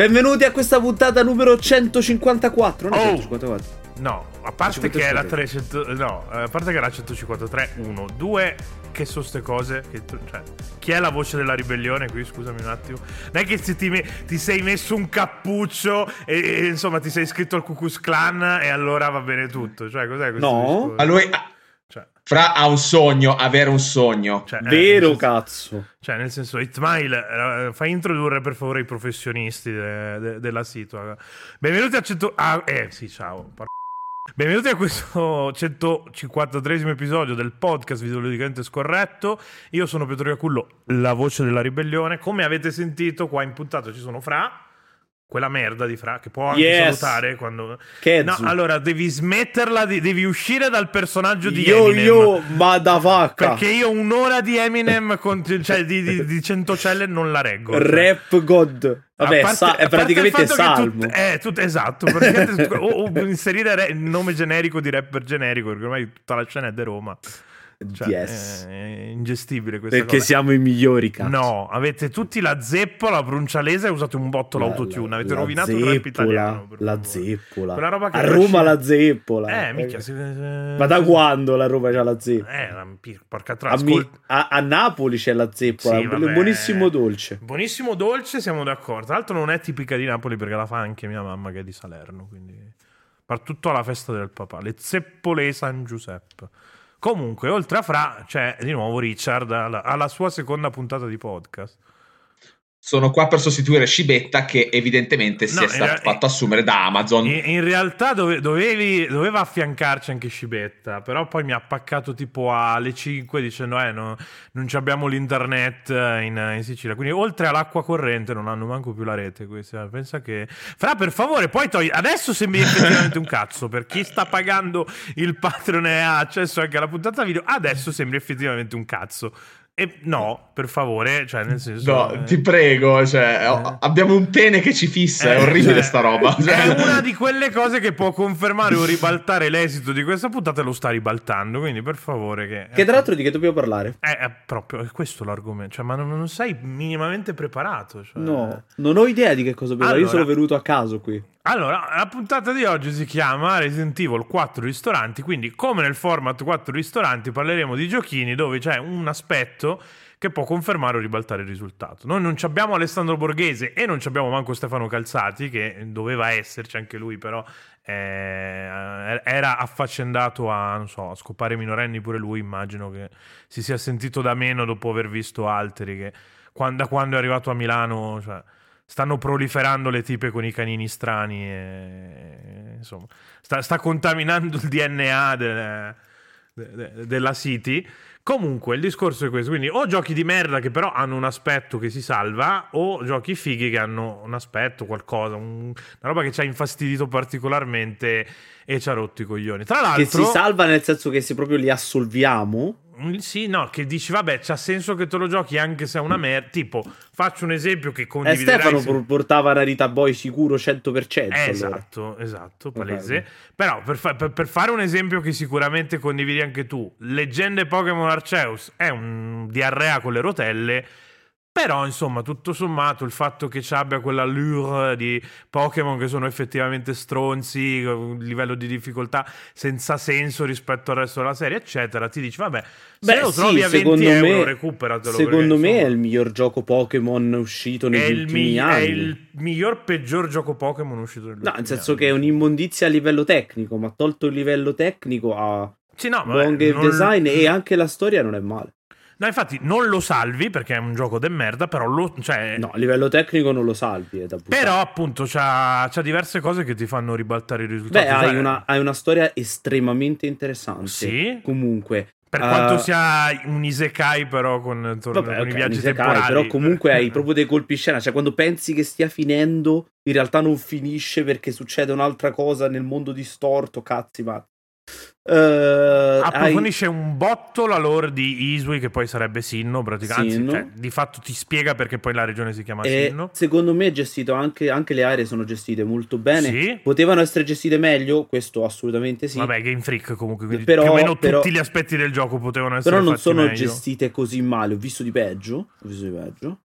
Benvenuti a questa puntata numero 154. Non è Oh! 154. No, a parte 153. che era 300. No, a parte che era 153, 1. 2. Che sono ste cose? Che cioè, chi è la voce della ribellione qui? Scusami un attimo. Non è che se ti, me- ti sei messo un cappuccio e, e, insomma ti sei iscritto al Ku Klux Klan e allora va bene tutto. Cioè, cos'è questo? No. discorso? Lui Cioè, Fra ha un sogno, avere un sogno. cioè, eh, Vero senso- cazzo. Cioè, nel senso, Itmail, eh, fai introdurre per favore i professionisti de- de- della situa. Benvenuti a 100. Ah, eh, sì, ciao. Benvenuti a questo 153 episodio del podcast videoludicamente scorretto. Io sono Pietro Iacullo, la voce della ribellione. Come avete sentito, qua in puntata ci sono Fra, quella merda di Fra, che può anche Yes. salutare quando. Che No, allora devi smetterla, di- devi uscire dal personaggio di Yo Eminem. yo, madafacca. Perché io un'ora di Eminem, con- cioè di, di, di Centocelle, non la reggo. cioè. Rap God. Vabbè, A parte- sa- è praticamente tut- eh, tut- esatto. o, o inserire re- il nome generico di rapper generico, perché ormai tutta la scena è di Roma. Cioè, yes. È ingestibile questa Perché cosa. siamo i migliori, cazzo. No, avete tutti la zeppola, la proncialese e usate un botto La- l'autotune. Avete la rovinato il rap zeppola, italiano. La zeppola. Quella roba che a Roma la zeppola. Eh, minchia. se- Ma da quando la Roma c'ha la zeppola? Eh, la- porca A, troia. Mi- ascol- a- a Napoli c'è la zeppola, Sì, vabbè. buonissimo dolce. Buonissimo dolce, siamo d'accordo. Tra l'altro non è tipica di Napoli perché la fa anche mia mamma che è di Salerno, quindi par tutto alla festa del papà, le zeppole San Giuseppe. Comunque, oltre a Fra, c'è di nuovo Richard alla, alla sua seconda puntata di podcast. Sono qua per sostituire Scibetta che evidentemente si No, è stato fatto assumere da Amazon. In, in realtà dove- dovevi- doveva affiancarci anche Scibetta, però poi mi ha paccato tipo alle 5 dicendo eh, no, non abbiamo l'internet eh, in, in Sicilia. Quindi oltre all'acqua corrente non hanno manco più la rete. questi, Pensa che... Fra per favore, poi togli... Adesso sembri effettivamente un cazzo, per chi sta pagando il Patreon e ha accesso anche alla puntata video, adesso sembri effettivamente un cazzo. E no, per favore, cioè nel senso... No, eh, ti prego, cioè, oh, abbiamo un pene che ci fissa, è eh, orribile cioè, sta roba. È Cioè, una di quelle cose che può confermare o ribaltare l'esito di questa puntata e lo sta ribaltando. Quindi, per favore, che. Che tra l'altro di che dobbiamo parlare? È, è proprio è questo l'argomento. Cioè, ma non, non sei minimamente preparato. cioè. No, non ho idea di che cosa dobbiamo parlare. Io Allora- sono venuto a caso qui. Allora, la puntata di oggi si chiama Resident Evil 4 ristoranti. Quindi, come nel format 4 ristoranti, parleremo di giochini dove c'è un aspetto che può confermare o ribaltare il risultato. Noi non abbiamo Alessandro Borghese e non abbiamo manco Stefano Calzati, che doveva esserci anche lui, però eh, era affaccendato a, so, a scopare minorenni pure lui. Immagino che si sia sentito da meno dopo aver visto altri che da quando è arrivato a Milano, cioè, stanno proliferando le tipe con i canini strani e insomma, sta, sta contaminando il DNA del- de- de- della City. Comunque, il discorso è questo: quindi, o giochi di merda che però hanno un aspetto che si salva, o giochi fighi che hanno un aspetto, qualcosa, un- una roba che ci ha infastidito particolarmente e ci ha rotto i coglioni. Tra l'altro, Che si salva nel senso che se proprio li assolviamo. Sì, no, che dici, vabbè, c'ha senso che te lo giochi anche se è una merda. Tipo, faccio un esempio che Eh, condividerai. Stefano se- por- portava Narita Boy sicuro 100%. Eh, allora. esatto, esatto, palese. Però per, fa- per- per fare un esempio che sicuramente condividi anche tu, Leggende Pokémon Arceus è un diarrea con le rotelle. Però, insomma, tutto sommato, il fatto che ci abbia quell'allure di Pokémon che sono effettivamente stronzi, un livello di difficoltà senza senso rispetto al resto della serie, eccetera, ti dici, vabbè, se Beh, lo sì, trovi a 20 secondo euro, me- recuperatelo. Secondo perché, me è il miglior gioco Pokémon uscito è negli ultimi mi- è anni. il miglior peggior gioco Pokémon uscito negli No, ultimi nel senso anni. che è un'immondizia a livello tecnico, ma tolto il livello tecnico ha Sì, no, vabbè, non- design e anche la storia non è male. No, infatti non lo salvi perché è un gioco de merda, però lo... Cioè, No, a livello tecnico non lo salvi, è da buttare. Però appunto c'ha, c'ha diverse cose che ti fanno ribaltare i risultati. Beh, hai Cioè, una, hai una storia estremamente interessante. Sì. Comunque, Per eh, quanto sia un isekai però con, con Vabbè, i ok, viaggi un isekai, temporali. però comunque hai proprio dei colpi scena, cioè quando pensi che stia finendo, in realtà non finisce perché succede un'altra cosa nel mondo distorto, cazzi ma Eh, hai- Approfondisce un botto la lore di Isui, che poi sarebbe Sinno, praticamente. Sinnoh. Anzi, cioè, di fatto ti spiega perché poi la regione si chiama e Sinno. secondo me è gestito anche, anche le aree sono gestite molto bene. Sì. Potevano essere gestite meglio, questo assolutamente sì. Vabbè, Game Freak comunque, quindi Però- più o meno però- tutti gli aspetti del gioco potevano essere Però non sono meglio. gestite così male. Ho visto di peggio. Ho visto di peggio.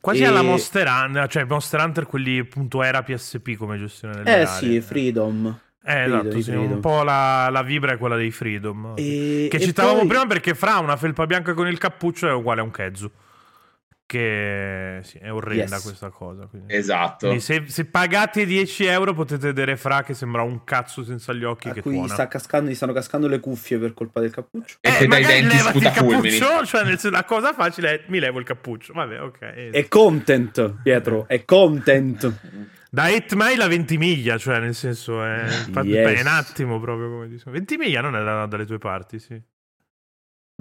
Quasi E- alla Monster Hunter, cioè Monster Hunter quelli appunto era PSP come gestione delle Eh aree. sì, Freedom. Eh, Freedom, esatto, sì, un po' la, la vibra è quella dei Freedom. E- Che e citavamo poi- prima perché fra una felpa bianca con il cappuccio è uguale a un Kezu. Che sì, è orrenda Yes. questa cosa. Quindi. Esatto. Quindi se, se pagate 10 euro potete vedere Fra che sembra un cazzo senza gli occhi A che cui tuona. sta cascando, gli stanno cascando le cuffie per colpa del cappuccio. E che dai Eh, magari denti levati il cappuccio, cioè nel la cosa facile è mi levo il cappuccio. Vabbè, ok. È content, Pietro, è content. Da 8 mile a 20 miglia, cioè nel senso è, infatti, Yes. è un attimo proprio come dicono. 20 miglia non è da- dalle tue parti, sì.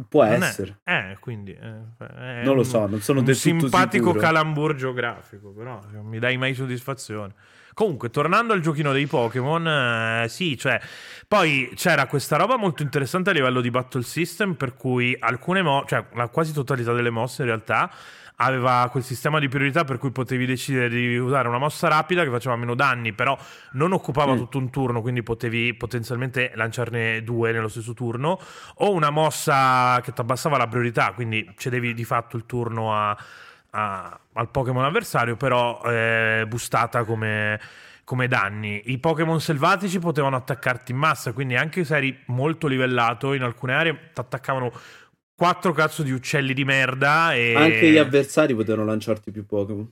Può Non è- essere. Eh, quindi eh, è Non lo so, non sono un del tutto simpatico sicuro. calambur geografico, però non mi dai mai soddisfazione. Comunque, tornando al giochino dei Pokémon, eh, sì, cioè, poi c'era questa roba molto interessante a livello di battle system, per cui alcune mo- cioè la quasi totalità delle mosse in realtà aveva quel sistema di priorità per cui potevi decidere di usare una mossa rapida che faceva meno danni, però non occupava Mm. tutto un turno, quindi potevi potenzialmente lanciarne due nello stesso turno, o una mossa che ti abbassava la priorità, quindi cedevi di fatto il turno a- a- al Pokémon avversario, però eh, boostata come, come danni. I Pokémon selvatici potevano attaccarti in massa, quindi anche se eri molto livellato, in alcune aree ti attaccavano quattro cazzo di uccelli di merda e... Anche gli avversari potevano lanciarti più Pokémon.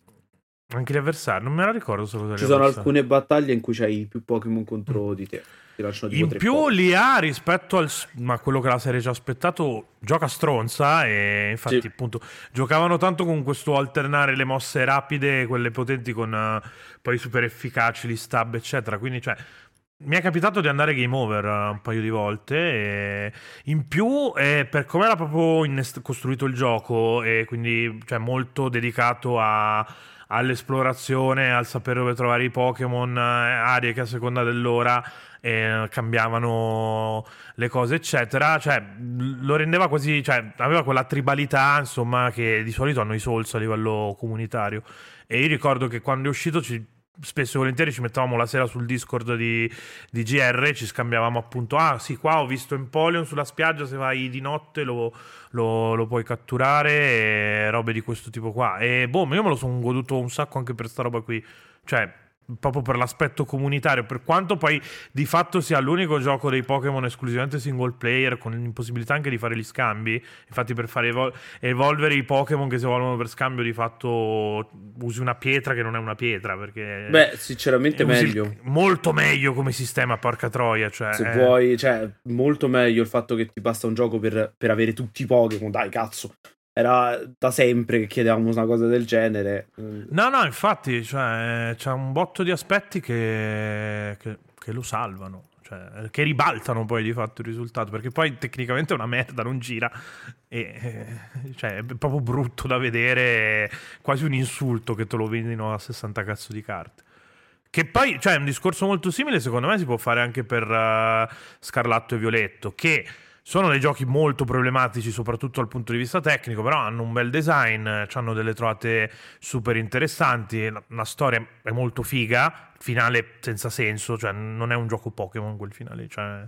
Anche gli avversari, non me la ricordo solo Ci sono avversari. alcune battaglie in cui c'hai più Pokémon contro di te. Ti lanciano tipo In più Pokémon. l'IA rispetto al ma quello che la serie ci ha aspettato gioca stronza e infatti Sì. appunto giocavano tanto con questo alternare le mosse rapide, quelle potenti con eh, poi super efficaci, gli stab eccetera, quindi cioè mi è capitato di andare game over eh, un paio di volte e in più eh, per come era proprio innest- costruito il gioco e quindi cioè, molto dedicato a- all'esplorazione, al sapere dove trovare i Pokémon, eh, aree che a seconda dell'ora eh, cambiavano le cose, eccetera. Cioè, lo rendeva quasi, cioè, aveva quella tribalità, insomma, che di solito hanno i Souls a livello comunitario. E io ricordo che quando è uscito ci- spesso e volentieri ci mettevamo la sera sul Discord di, di GR, ci scambiavamo appunto, ah sì, qua ho visto Empoleon sulla spiaggia, se vai di notte lo, lo- lo puoi catturare, e robe di questo tipo qua. E boh, io me lo sono goduto un sacco anche per sta roba qui. Cioè, proprio per l'aspetto comunitario, per quanto poi di fatto sia l'unico gioco dei Pokémon esclusivamente single player, con l'impossibilità anche di fare gli scambi. Infatti, per fare evol- evolvere i Pokémon che si evolvono per scambio, di fatto usi una pietra che non è una pietra. Perché Beh, sinceramente il- meglio. molto meglio come sistema, porca troia. Cioè, Se eh, vuoi, cioè, molto meglio il fatto che ti basta un gioco per, per avere tutti i Pokémon. Dai, cazzo. Era da sempre che chiedevamo una cosa del genere. No, no, infatti, cioè, c'è un botto di aspetti che, che- che lo salvano. Cioè, che ribaltano poi di fatto il risultato perché poi tecnicamente è una merda, non gira e eh, cioè, è proprio brutto da vedere quasi un insulto che te lo vendino a 60 cazzo di carte che poi cioè, un discorso molto simile secondo me si può fare anche per eh, Scarlatto e Violetto che sono dei giochi molto problematici, soprattutto dal punto di vista tecnico, però hanno un bel design, hanno delle trovate super interessanti, la, storia è molto figa, finale senza senso, cioè non è un gioco Pokémon quel finale, cioè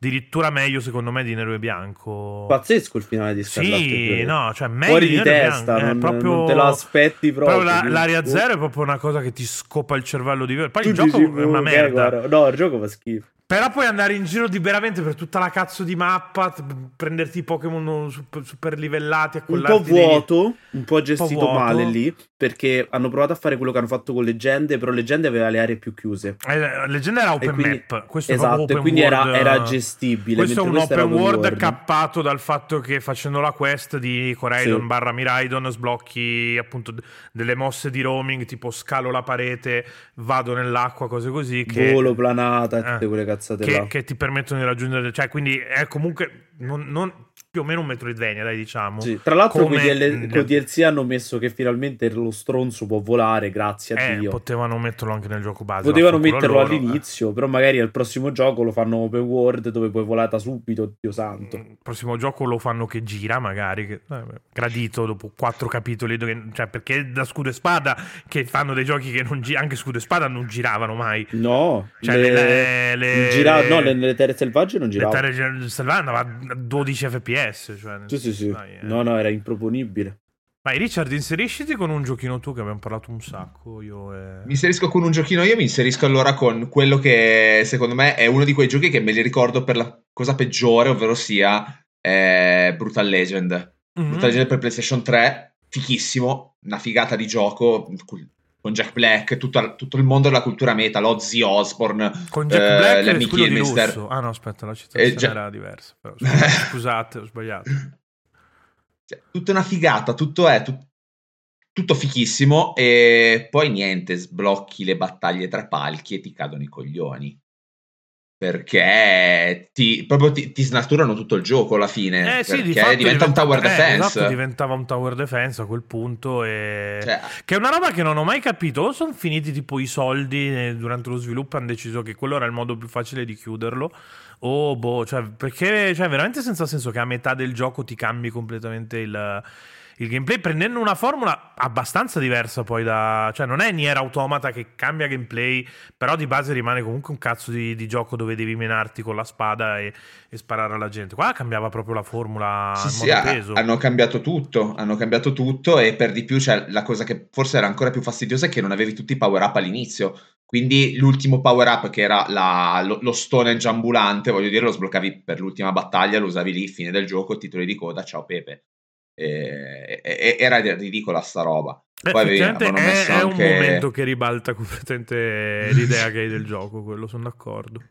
addirittura meglio secondo me di Nero e Bianco. Pazzesco il finale di Scarlatto e Sì, no, cioè meglio Fuori di di testa, Bianco, è non, proprio- non te lo aspetti proprio. Proprio la- l'area Uh, zero è proprio una cosa che ti scopa il cervello di Poi tu il gioco dici, è una uh, merda. guarda, no, il gioco fa schifo. Però puoi andare in giro liberamente per tutta la cazzo di mappa, prenderti i Pokémon super, super livellati, Un po' vuoto, un po' gestito vuoto. male lì, perché hanno provato a fare quello che hanno fatto con Leggende, però Leggende aveva le aree più chiuse. Eh, Leggenda era open quindi- map, questo esatto, proprio e open quindi era, world. era gestibile. Questo è un open era world, cappato dal fatto che facendo la quest di Coraidon Sì. barra Miraidon sblocchi appunto delle mosse di roaming tipo scalo la parete, vado nell'acqua, cose così che, Volo, planata Eh, tutte quelle cazzate che, là. che ti permettono di raggiungere, cioè quindi è comunque non, non- più o meno un Metroidvania, dai diciamo. Sì, Tra l'altro con i con DLC hanno messo che finalmente lo stronzo può volare, grazie a Eh, Dio. potevano metterlo anche nel gioco base. Potevano metterlo loro, eh. all'inizio, però magari al prossimo gioco lo fanno open world dove puoi volata subito, Dio santo. Il prossimo gioco lo fanno che gira, magari. Che, eh, gradito dopo quattro capitoli. dove- cioè, perché da scudo e spada che fanno dei giochi che non girano, anche scudo e spada non giravano mai. No, Cioè, le, le- le- gira- no, le- nelle terre selvagge non Le giravano. terre selvagge andava a 12 fps. Cioè, nel Sì, sì, sì. dai, eh. No, no, era improponibile. Vai Richard, inserisciti con un giochino tu che abbiamo parlato un sacco. Io e... Mi inserisco con un giochino io, mi inserisco allora con quello che secondo me è uno di quei giochi che me li ricordo per la cosa peggiore, ovvero sia eh, Brutal Legend. Mm-hmm. Brutal Legend per PlayStation 3, fichissimo, una figata di gioco con Jack Black, tutto, tutto il mondo della cultura meta, l'Ozzy Osbourne, con Jack eh, Black Lemmy Kilmister. Ah no, aspetta, la citazione eh, era diversa. Però, scusate, ho sbagliato. Cioè, tutta una figata, tutto è tut- tutto fichissimo e poi niente, sblocchi le battaglie tra palchi e ti cadono i coglioni. Perché ti, proprio ti, ti snaturano tutto il gioco alla fine. Eh sì, perché di diventa, un tower eh, defense. Esatto, diventava un tower defense a quel punto. E... Cioè, che è una roba che non ho mai capito. O sono finiti tipo i soldi eh, durante lo sviluppo e hanno deciso che quello era il modo più facile di chiuderlo Oh, boh, cioè, perché cioè, veramente senza senso che a metà del gioco ti cambi completamente il, il gameplay, prendendo una formula abbastanza diversa poi da... Cioè, non è Nier Automata che cambia gameplay, però di base rimane comunque un cazzo di, di gioco dove devi menarti con la spada e, e, sparare alla gente. Qua cambiava proprio la formula sì, sì, peso. hanno cambiato tutto, hanno cambiato tutto e per di più, cioè, la cosa che forse era ancora più fastidiosa è che non avevi tutti i power up all'inizio. Quindi l'ultimo power up che era la, lo, lo stonage ambulante, voglio dire, lo sbloccavi per l'ultima battaglia, lo usavi lì, fine del gioco, titoli di coda, ciao Pepe. E, e, era ridicola sta roba. Eh, Poi avevi, è, è anche... un momento che ribalta completamente l'idea che hai del gioco, quello sono d'accordo.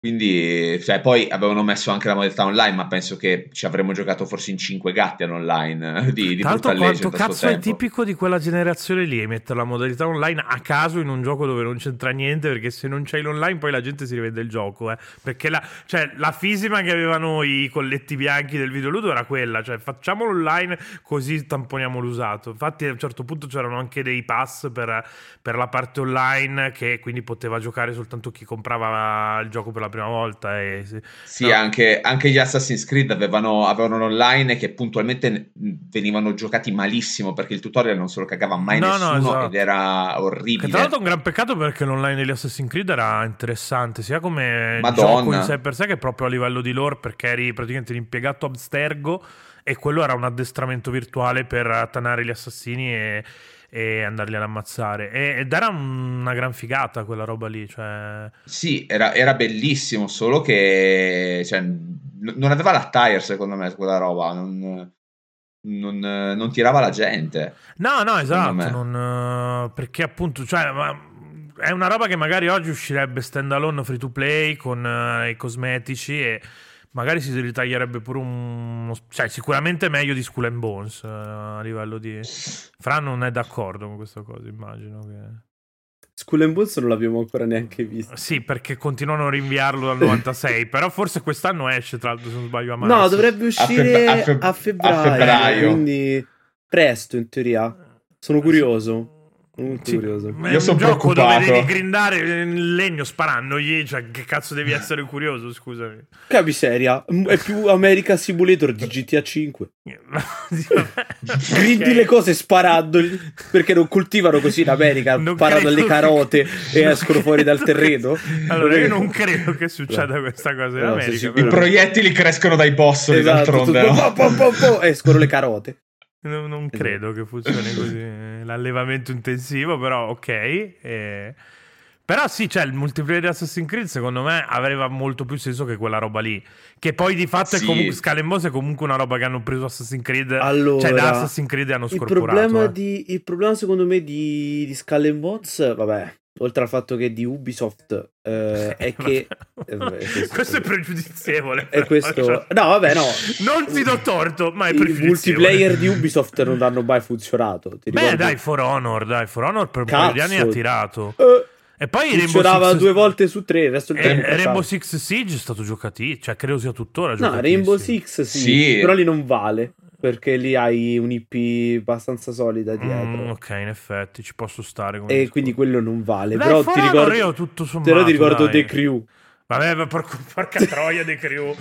Quindi, cioè, poi avevano messo anche la modalità online, ma penso che ci avremmo giocato forse in 5 gatti all'online eh, di, di Tanto quanto cazzo è tipico di quella generazione lì, mettere la modalità online a caso in un gioco dove non c'entra niente, perché se non c'hai l'online poi la gente si rivede il gioco, eh. Perché la, cioè, la fisima che avevano i colletti bianchi del videoludo era quella, cioè facciamolo online così tamponiamo l'usato. Infatti a un certo punto c'erano anche dei pass per, per la parte online che quindi poteva giocare soltanto chi comprava il gioco per la prima volta. E, sì, no. anche, anche, gli Assassin's Creed avevano, avevano online che puntualmente venivano giocati malissimo perché il tutorial non se lo cagava mai no, nessuno no, esatto. ed era orribile. Che tra l'altro è un gran peccato perché l'online degli Assassin's Creed era interessante, sia come Madonna. gioco in sé per sé che proprio a livello di lore perché eri praticamente l'impiegato abstergo e quello era un addestramento virtuale per attanare gli assassini e e andarli ad ammazzare. ed era una gran figata quella roba lì. Cioè... Sì, era, era bellissimo, solo che cioè, non aveva la tire secondo me quella roba. Non, non, non tirava la gente. No, no, esatto. Non, perché appunto, cioè, è una roba che magari oggi uscirebbe stand alone free to play con uh, i cosmetici e magari si ritaglierebbe pure un... cioè sicuramente meglio di Skull and Bones uh, a livello di... Fran non è d'accordo con questa cosa, immagino che... Skull and Bones non l'abbiamo ancora neanche visto. Sì, perché continuano a rinviarlo dal 96, però forse quest'anno esce, tra l'altro se non sbaglio a marzo. No, dovrebbe uscire a, feb- a, feb- a, febbraio, a febbraio, quindi presto in teoria. Sono curioso. Molto sì, curioso. Io sono gioco dove devi grindare il legno sparandogli. Cioè, che cazzo devi essere curioso? Scusami. Che miseria. È più America Simulator di GTA 5. Grindi okay. le cose sparandogli perché non coltivano così in America. Non Parano le carote che... e escono fuori dal terreno. Allora, io non credo che succeda no. questa cosa in no, America. I proiettili crescono dai boss esatto, d'altronde. No? Po, po, po, escono le carote. Non, non credo che funzioni così l'allevamento intensivo, però ok. E... Però sì, cioè il multiplayer di Assassin's Creed secondo me aveva molto più senso che quella roba lì. Che poi di fatto sì. è comunque Scalembos è comunque una roba che hanno preso Assassin's Creed. Allora, cioè da Assassin's Creed hanno scorporato. Il problema, eh. di, il problema secondo me di, di Skull Bones, vabbè, oltre al fatto che di Ubisoft eh, è che eh, questo, questo, è pregiudizievole è questo cioè, no vabbè no. Non ti do torto ma è i multiplayer di Ubisoft non hanno mai funzionato ti beh dai For Honor dai For Honor per un paio di anni ha tirato. Uh, e poi funzionava Six... due volte su tre il resto del tempo Rainbow Six Siege è stato giocato cioè credo sia tuttora no Rainbow Six sì, sì, però lì non vale perché lì hai un IP abbastanza solida dietro. Mm, ok, in effetti ci posso stare. e discorso. quindi quello non vale. Dai, però ti ricordo, io tutto sommato, però ti ricordo dai. The Crew. Vabbè, ma porco, porca troia The Crew.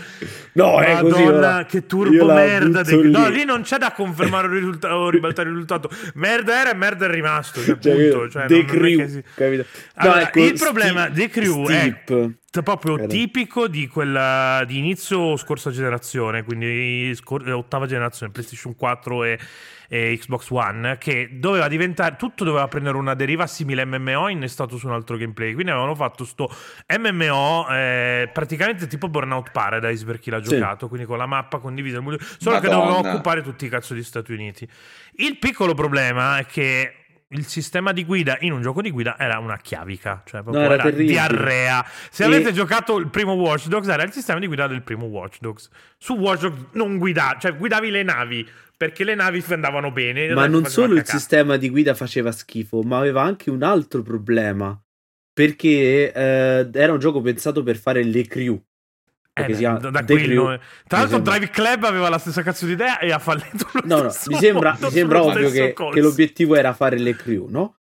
no, è così. Madonna, che turbo merda. De... Lì. No, lì non c'è da confermare il risultato o ribaltare il risultato. Merda era e merda è rimasto. Cioè, cioè, cioè, The Crew, si... capito? Allora, no, ecco, il problema The Crew Steep. Proprio Credo. tipico di quella di inizio scorsa generazione, quindi scor- ottava generazione, PlayStation 4 e, e Xbox One, che doveva diventare tutto doveva prendere una deriva simile MMO innestato su un altro gameplay. Quindi avevano fatto sto MMO eh, praticamente tipo Burnout Paradise per chi l'ha Sì. giocato, quindi con la mappa condivisa, solo che Madonna. doveva occupare tutti i cazzo di Stati Uniti. Il piccolo problema è che il sistema di guida in un gioco di guida era una chiavica, cioè proprio No, era era, diarrea. Se E- avete giocato il primo Watch Dogs, era il sistema di guida del primo Watch Dogs. Su Watch Dogs non guidavi, cioè guidavi le navi perché le navi andavano bene. Ma non solo il sistema di guida faceva schifo, ma aveva anche un altro problema. Perché eh, era un gioco pensato per fare le crew. Eh, Perché si da, chiama da qui Crew. nome. Tra l'altro, sembra- Drive Club aveva la stessa cazzo di idea e ha fallito. Lo No, no, mi sembra, mi sembra ovvio che, che l'obiettivo era fare le crew, no?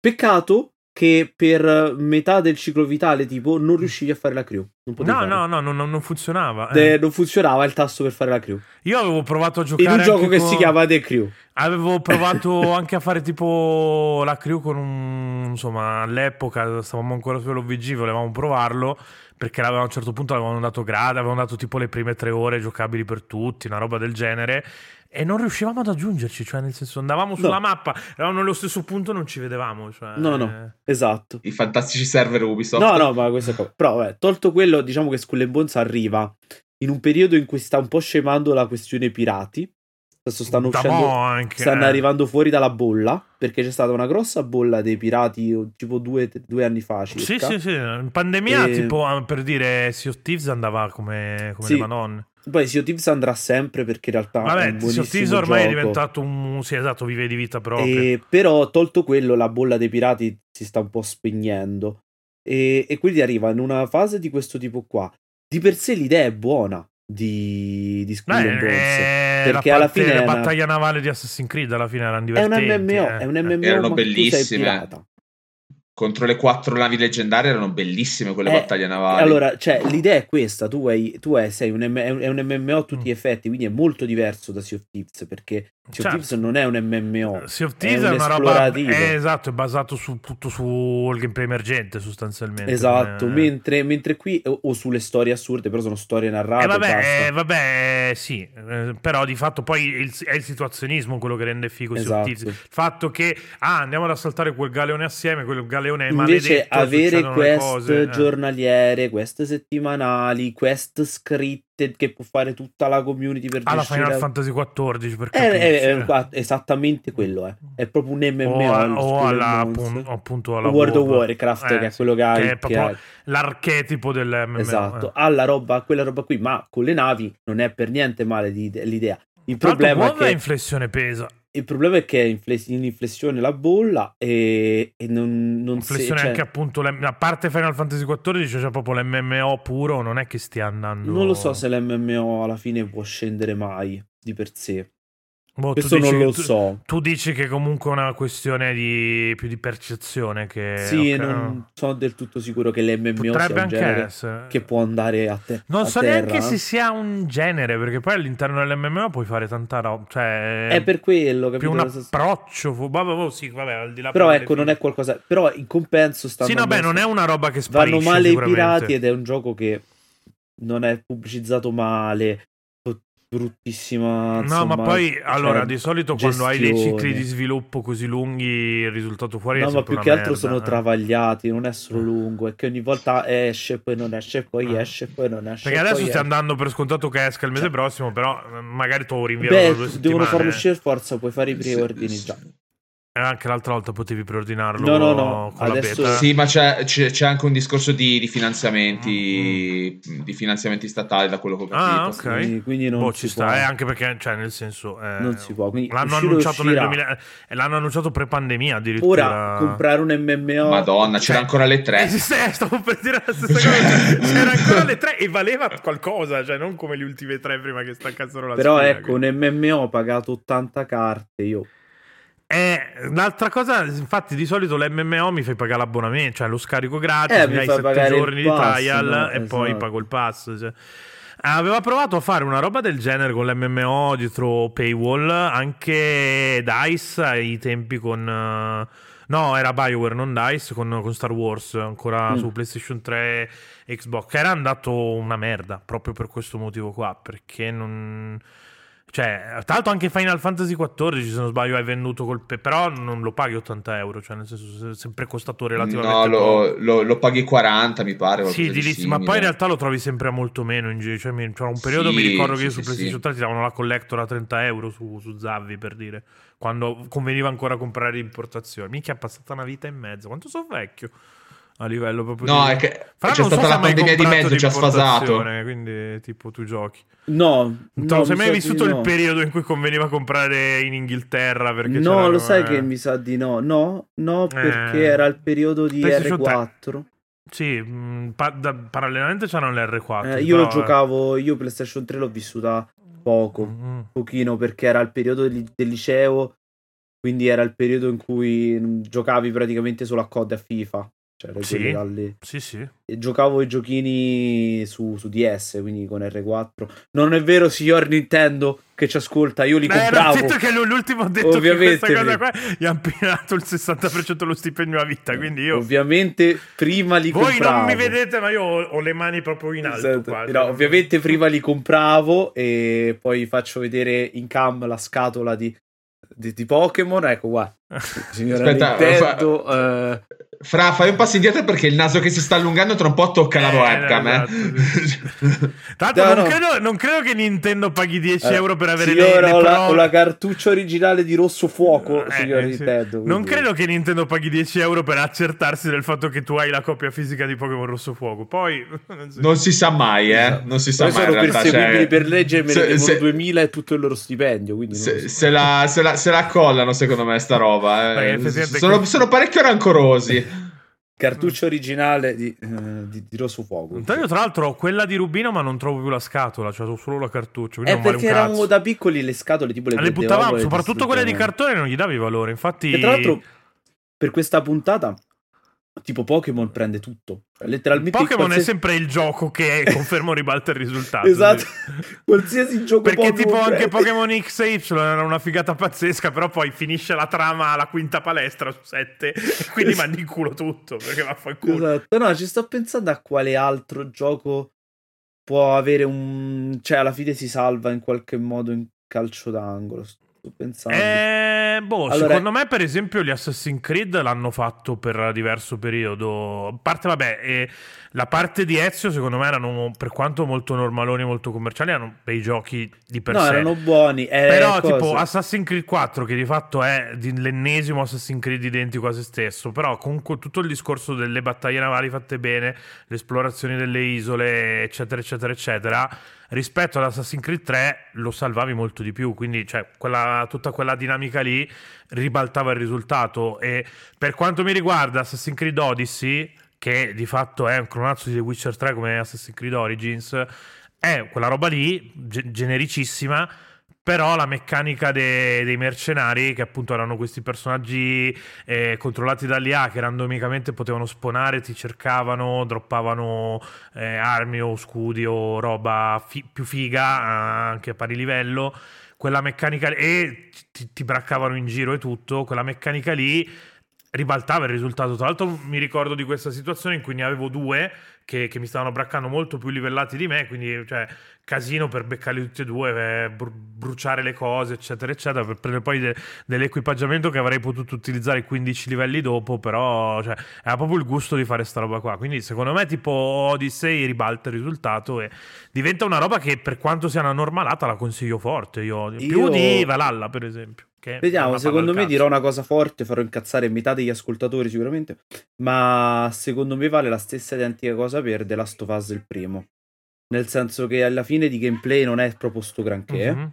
Peccato che per metà del ciclo vitale, tipo, non riuscivi a fare la crew. Non No, farlo. no, no, no, no, non funzionava. eh. Eh, non funzionava il tasto per fare la crew. Io avevo provato a giocare In un gioco che con- si chiama The Crew. Avevo provato anche a fare tipo la crew con un insomma all'epoca stavamo ancora sull'OVG, volevamo provarlo perché a un certo punto avevano dato grade, avevano dato tipo le prime tre ore giocabili per tutti, una roba del genere e non riuscivamo ad aggiungerci, cioè nel senso andavamo sulla No. mappa, eravamo nello stesso punto non ci vedevamo, cioè, No, no, esatto. I fantastici server Ubisoft. No, no, ma questa è. Però, vabbè, tolto quello, diciamo che Skull Bones arriva in un periodo in cui sta un po' scemando la questione pirati. Adesso stanno Da uscendo. anche, stanno eh. arrivando fuori dalla bolla. Perché c'è stata una grossa bolla dei pirati tipo due, due anni fa. Sì, circa. sì, sì, in pandemia E- tipo ah, per dire Sea of Thieves andava come, come Sì. le madonne. Poi Sea of Thieves andrà sempre perché in realtà è Vabbè, un Sea of Thieves ormai è gioco. diventato un... Sì, esatto, vive di vita propria. E, però, tolto quello, la bolla dei pirati si sta un po' spegnendo. E, e quindi arriva in una fase di questo tipo qua. Di per sé l'idea è buona di, di Skull Beh, and Bones. eh, perché la alla fine la è una- battaglia navale di Assassin's Creed alla fine erano È un divertenti. MMO, eh. è un MMO Erano ma tu sei bellissime. pirata. Contro le quattro navi leggendarie erano bellissime quelle Eh, battaglie navali. Allora, cioè, l'idea è questa: tu, hai, tu hai- sei un, M- è un- è MMO a tutti gli Mm. effetti, quindi è molto diverso da Sea of Thieves. Perché Sea of Certo. Thieves non è un MMO, Sea of è Thieves è, un una roba esplorativo. eh, esatto, è basato su, tutto sul gameplay emergente sostanzialmente. Esatto, Eh, mentre, mentre qui o, o sulle storie assurde, però sono storie narrate. Eh, e basta. vabbè, eh, vabbè, eh, sì, eh, però di fatto poi il- è il situazionismo quello che rende figo Sea of Esatto. Thieves. Il fatto che, ah, andiamo ad assaltare quel galeone assieme, quel galeone è Invece avere quest cose, eh. giornaliere, quest settimanali, quest scritte che può fare tutta la community per alla gestire Final Fantasy XIV per Eh, eh, capirci. eh, qua- esattamente quello è. È proprio un MMO. o, a- o alla, and Bones. appun- appunto alla World of. Warcraft, Eh, che è quello che hai. che è che proprio hai. l'archetipo del MMO. Esatto, eh. ha la roba, quella roba qui, ma con le navi non è per niente male l'idea. Il problema, è che, inflessione pesa. il problema è che è in inflessione la bolla e, e non, non si- Inflessione cioè, anche appunto le- a parte Final Fantasy XIV c'è proprio l'MMO puro non è che stia andando Non lo so se l'MMO alla fine può scendere mai di per sé. Boh, tu Questo dici non che- lo tu- so. tu dici che comunque è una questione di più di percezione che sì, ok, non sono del tutto sicuro che l'MMO sia potrebbe un anche genere essere che può andare a, te- non a so terra. neanche se sia un genere perché poi all'interno dell'MMO puoi fare tanta roba cioè È per quello, più capito? un approccio fu- vabbè, vabbè, sì, vabbè, al di là Però ecco, non è qualcosa. Però in compenso stanno. Sì, no, beh, non è una roba che sparisce Vanno male i pirati ed è un gioco che non è pubblicizzato male. Bruttissima. No, insomma, ma poi cioè, allora di solito quando hai dei gestione. cicli di sviluppo così lunghi, il risultato fuori è No, ma più che una altro merda, sono eh. travagliati, non è solo lungo, è che ogni volta esce, poi non esce, poi Ah. esce, poi non esce. Perché adesso stiamo esce. dando per scontato che esca il mese Cioè- prossimo, però eh, magari tu rinviano Beh, due devono farlo uscire forza, puoi fare i preordini sì. già. E anche l'altra volta potevi preordinarlo No, no, no, con adesso- la beta. Sì, ma c'è, c'è- c'è anche un discorso di, di finanziamenti di finanziamenti statali, da quello che ho capito. Ah, ok. Quindi, quindi non Boh, ci può. sta, eh, anche perché, cioè, nel senso... eh, Non si può, quindi L'hanno annunciato nel uscirà. 2000... eh, l'hanno annunciato pre-pandemia addirittura. Ora comprare un MMO. Madonna, c'era Cioè, ancora le Eh, tre. sì, sì, stavo per dire la stessa cosa. Cioè, C'era ancora le tre e valeva qualcosa, cioè non come le ultime tre prima che staccassero la Però spina, ecco, quindi. un MMO pagato 80 carte. Io Eh, l'altra cosa, infatti, di solito l'MMO mi fai pagare l'abbonamento, cioè lo scarico gratis, Eh, mi fai 7 pagare il giorni di pass, trial no? e poi Esatto. pago il pass. cioè. Aveva provato a fare una roba del genere con l'MMO dietro paywall, anche DICE ai tempi con... No, era BioWare, non DICE, con, con Star Wars, ancora Mm. su PlayStation 3 e Xbox. Era andato una merda, proprio per questo motivo qua, perché non... Cioè, tra l'altro anche Final Fantasy XIV, se non sbaglio, hai venduto col... pe- però non lo paghi 80 euro, cioè nel senso è sempre costato relativamente No, lo, lo- lo paghi 40, mi pare. Sì, di lì, ma poi in realtà lo trovi sempre a molto meno in giro. Cioè, mi- c'era un periodo, Sì, mi ricordo che sì, io sì, su PlayStation sì. 3 ti davano la collector a 30 euro su, su Zavvi per dire. Quando conveniva ancora comprare l'importazione. Minchia, è passata una vita e mezzo. Quanto so vecchio a livello proprio No, di... è che Fra c'è so stata se la pandemia di mezzo, ci ha sfasato. Quindi, tipo, tu giochi. No, Non no, sei mai vissuto il no. periodo in cui conveniva comprare in Inghilterra? Perché No, lo sai eh, che mi sa di no. No, no, perché Eh, era il periodo di PlayStation R4. Sì, mh, pa- da- parallelamente c'erano le R4. Eh, io però, giocavo, io PlayStation 3 l'ho vissuta poco, Mm, pochino, perché era il periodo del, del liceo, quindi era il periodo in cui mm, giocavi praticamente solo a COD e a FIFA. Cioè, Sì. lì. Sì, sì. E giocavo i giochini su, su DS, quindi con R4. Non è vero, signor Nintendo, che ci ascolta, io li Beh, compravo. detto che l'ultimo ha detto Ovviamente, che questa cosa qua gli ha pinato il 60% dello stipendio a vita, quindi io... Ovviamente prima li Voi compravo. non mi vedete, ma io ho, ho le mani proprio in alto Esatto. qua. No, ovviamente prima li compravo e poi faccio vedere in cam la scatola di, di, di Pokémon. Ecco qua, signora Aspetta, Nintendo. eh, Fra, fai un passo indietro perché il naso che si sta allungando tra un po' tocca la Eh, webcam. eh. esatto, Tra l'altro No, non, no. Credo, non credo che Nintendo paghi 10 eh, euro per avere le, signora, le ho, la, ho la cartuccia originale di Rosso Fuoco, Eh, signora eh, sì. Nintendo. Non quindi- credo che Nintendo paghi 10 euro per accertarsi del fatto che tu hai la copia fisica di Pokémon Rosso Fuoco. Poi Non si sa mai, eh. Esatto. Non si sa Poi mai. sono in realtà, perseguibili cioè, per legge e me ne se- devono se- 2000 e tutto il loro stipendio. Non Se, so. se la, se, la, se la collano, secondo me, sta roba. Beh, eh. Sono, che- sono parecchio rancorosi. Cartuccia originale di, eh, di, di Rosso Fuoco. Io, tra l'altro, ho quella di Rubino, ma non trovo più la scatola, cioè ho solo la cartuccia. È vale Eh, perché cazzo. eravamo da piccoli le scatole tipo le, le buttavamo, soprattutto quelle di cartone, non gli davi valore. Infatti, E tra l'altro, per questa puntata, tipo Pokémon prende tutto. Letteralmente Pokémon qualsiasi- è sempre il gioco che conferma o ribalta il risultato. Esatto. qualsiasi gioco Perché Pokémon tipo anche prende. Pokémon X e Y era una figata pazzesca, però poi finisce la trama alla quinta palestra su sette e quindi mandi in culo tutto, perché vaffanculo. Esatto. No, ci sto pensando a quale altro gioco può avere un... Cioè, alla fine si salva in qualche modo in calcio d'angolo. Sto pensando. Eh, boh, Allora- secondo me, per esempio, gli Assassin's Creed l'hanno fatto per diverso periodo. A parte, vabbè, eh, la parte di Ezio, secondo me, erano, per quanto molto normaloni molto commerciali, erano bei giochi di per no, sé. erano buoni. eh, Però, cosa- tipo, Assassin's Creed 4, che di fatto è l'ennesimo Assassin's Creed identico a se stesso, però comunque tutto il discorso delle battaglie navali fatte bene, le esplorazioni delle isole, eccetera, eccetera, eccetera, rispetto ad Assassin's Creed 3 lo salvavi molto di più, quindi cioè, quella- tutta quella dinamica lì ribaltava il risultato. E per quanto mi riguarda Assassin's Creed Odyssey, che di fatto è un clonazzo di The Witcher 3 come Assassin's Creed Origins, è quella roba lì, ge- genericissima, però la meccanica de- dei mercenari, che appunto erano questi personaggi eh, controllati dall'IA che randomicamente potevano spawnare, ti cercavano, droppavano eh, armi o scudi o roba fi- più figa, anche a pari livello, quella meccanica e ti, ti braccavano in giro e tutto, quella meccanica lì ribaltava il risultato. Tra l'altro mi ricordo di questa situazione in cui ne avevo due che, che mi stavano braccando molto più livellati di me, quindi cioè, casino per beccarli tutti e due, eh, bru- bruciare le cose, eccetera, eccetera, per prendere poi de- dell'equipaggiamento che avrei potuto utilizzare 15 livelli dopo, però cioè, era proprio il gusto di fare sta roba qua. Quindi secondo me tipo Odyssey ribalta il risultato e diventa una roba che per quanto sia una normalata la consiglio forte, io, più Io- di Valhalla per esempio. Vediamo, secondo me dirò una cosa forte, farò incazzare metà degli ascoltatori sicuramente, ma secondo me vale la stessa identica cosa per The Last of Us il primo. Nel senso che alla fine di gameplay non è proposto granché, Mhm.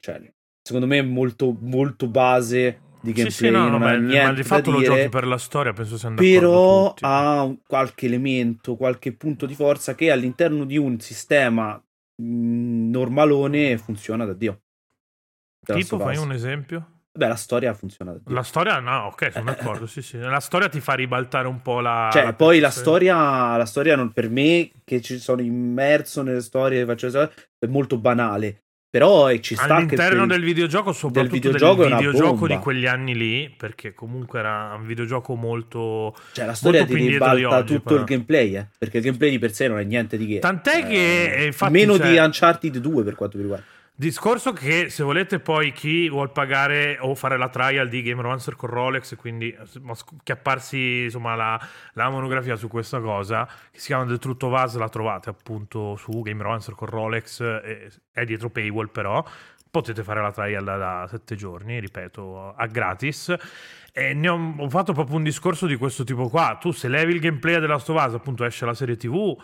cioè secondo me è molto, molto base di Sì, gameplay, sì, no, non ma, ha ma di da fatto lo dire, giochi per la storia, penso siamo d'accordo però tutti. ha un- qualche elemento, qualche punto di forza che all'interno di un sistema mh, normalone funziona da Dio. Tipo, fai un esempio? Beh, la storia funziona. La storia, no, ok, sono d'accordo. sì, sì. La storia ti fa ribaltare un po' la. Cioè, poi la storia, la storia non, per me, che ci sono immerso nelle storie, faccio è molto banale. Però eh, ci sta All'interno che del videogioco, soprattutto del videogioco, del è videogioco di quegli anni lì, perché comunque era un videogioco molto... Cioè, la storia ti ribalta oggi, tutto però. il gameplay, eh? Perché il gameplay di per sé non è niente di che. Tant'è che, Eh, eh, infatti, meno cioè- di Uncharted 2 per quanto mi riguarda. Discorso che se volete poi chi vuol pagare o fare la trial di Game Romancer con Rolex e quindi chiapparsi insomma la, la monografia su questa cosa che si chiama The Truth of Us la trovate appunto su Game Romancer con Rolex eh, è dietro paywall però potete fare la trial da, sette giorni ripeto a gratis. E ne ho, ho fatto proprio un discorso di questo tipo qua. Tu se levi il gameplay della Us appunto esce la serie tv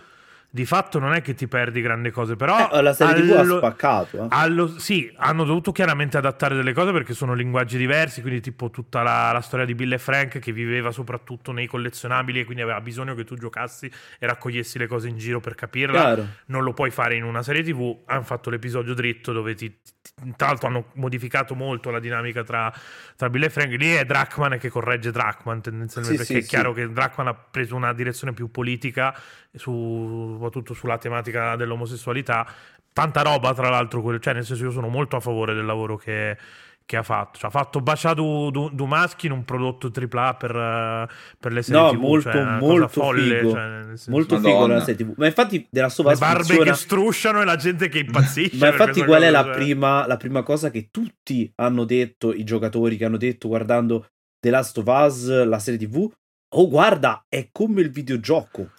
di fatto non è che ti perdi grandi cose però Eh, la serie TV ha allo- spaccato. eh. allo- sì, hanno dovuto chiaramente adattare delle cose perché sono linguaggi diversi, quindi tipo tutta la, la storia di Bill e Frank che viveva soprattutto nei collezionabili e quindi aveva bisogno che tu giocassi e raccogliessi le cose in giro per capirla. Chiaro. Non lo puoi fare in una serie TV, hanno fatto l'episodio dritto dove ti... ti- Tra l'altro hanno modificato molto la dinamica tra, tra Bill e Frank. Lì è Drachman che corregge Drachman tendenzialmente Sì, perché sì, è chiaro sì. che Drachman ha preso una direzione più politica su- soprattutto sulla tematica dell'omosessualità. Tanta roba, tra l'altro, cioè, nel senso, io sono molto a favore del lavoro che, che ha fatto. Cioè, ha fatto Baciato du, du Maschi in un prodotto AAA per, eh, per le serie No, TV. molto, cioè, molto folle. figo. cioè, nel senso- Molto Madonna. figo la serie TV. Ma infatti della sua le barbe funziona... che strusciano e la gente che impazzisce. Ma infatti qual è la cioè. prima, la prima cosa che tutti hanno detto, i giocatori che hanno detto guardando The Last of Us, la serie TV? Oh, guarda, è come il videogioco.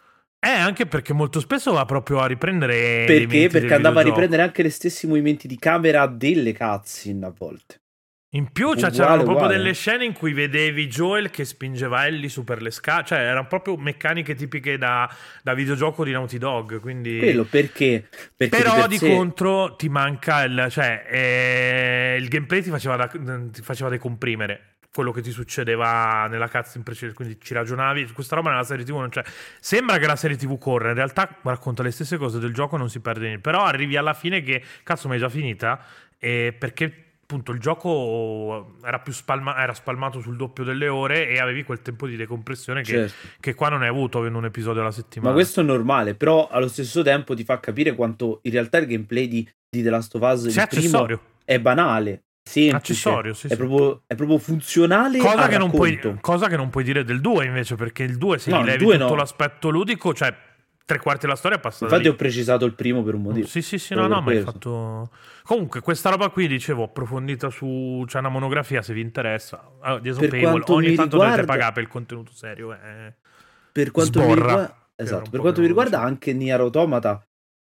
Eh, anche perché molto spesso va proprio a riprendere. Perché? Perché andava a riprendere anche gli stessi movimenti di camera delle cutscene a volte. In più cioè, Uguale, c'erano proprio uguale. delle scene in cui vedevi Joel che spingeva Ellie su per le scale, cioè erano proprio meccaniche tipiche da, da videogioco di Naughty Dog. Quindi... Quello perché? Perché Però per di contro ti manca il, cioè, eh, il gameplay ti faceva, da, ti faceva decomprimere quello che ti succedeva nella cutscene precedente, quindi ci ragionavi, questa roba nella serie TV non c'è. Sembra che la serie TV corra, in realtà racconta le stesse cose del gioco non si perde niente, però arrivi alla fine che cazzo mi è già finita e perché appunto il gioco era più spalma- era spalmato sul doppio delle ore e avevi quel tempo di decompressione che, Certo. che qua non hai avuto avendo un episodio alla settimana. Ma questo è normale, però allo stesso tempo ti fa capire quanto in realtà il gameplay di, di The Last of Us Sì, è accessorio. è banale, semplice, Accessorio, sì, è, sì. Proprio, è proprio funzionale Cosa che, non puoi, cosa che non puoi dire del 2 invece, perché il 2 se No, gli levi 2 tutto no. l'aspetto ludico, cioè tre quarti della storia passa Infatti da ho lì. precisato il primo per un motivo. Sì, sì, sì, no, no, ma hai fatto... Comunque, questa roba qui, dicevo, approfondita su... C'è una monografia, se vi interessa. Per paywall. quanto Ogni mi tanto dovete riguarda- pagare per il contenuto serio. eh. Per quanto mi Sborra. riguarda, Era esatto, per quanto mi riguarda anche Nier Automata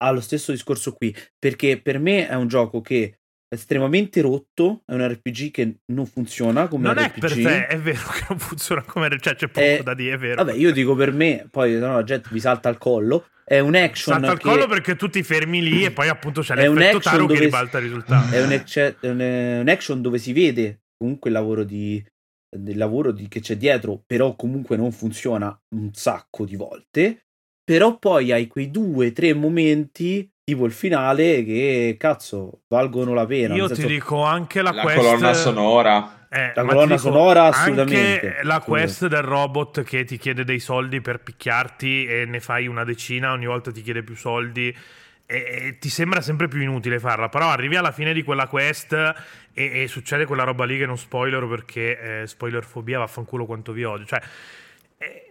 ha lo stesso discorso qui, perché per me è un gioco che è estremamente rotto, è un RPG che non funziona come Non è RPG. per te, è vero che non funziona come... Cioè, c'è poco Eh, da dire, è vero. Vabbè, io dico per me, poi no, la gente vi salta al collo, è un action Salta al che collo perché tu ti fermi lì e poi appunto c'è È l'effetto taro che ribalta il risultato. è un, ecce- è un- è un action dove si vede comunque il lavoro di del lavoro di- che c'è dietro, però comunque non funziona un sacco di volte. Però poi hai quei due, tre momenti, tipo il finale, che cazzo valgono la pena. Io ti senso- dico anche la, La quest... colonna sonora. Eh, La colonna sonora, anche assolutamente. la quest del robot che ti chiede dei soldi per picchiarti e ne fai una decina, ogni volta ti chiede più soldi. E, e ti sembra sempre più inutile farla, però arrivi alla fine di quella quest e, e succede quella roba lì che non spoiler perché eh, spoiler fobia vaffanculo quanto vi odio. Cioè,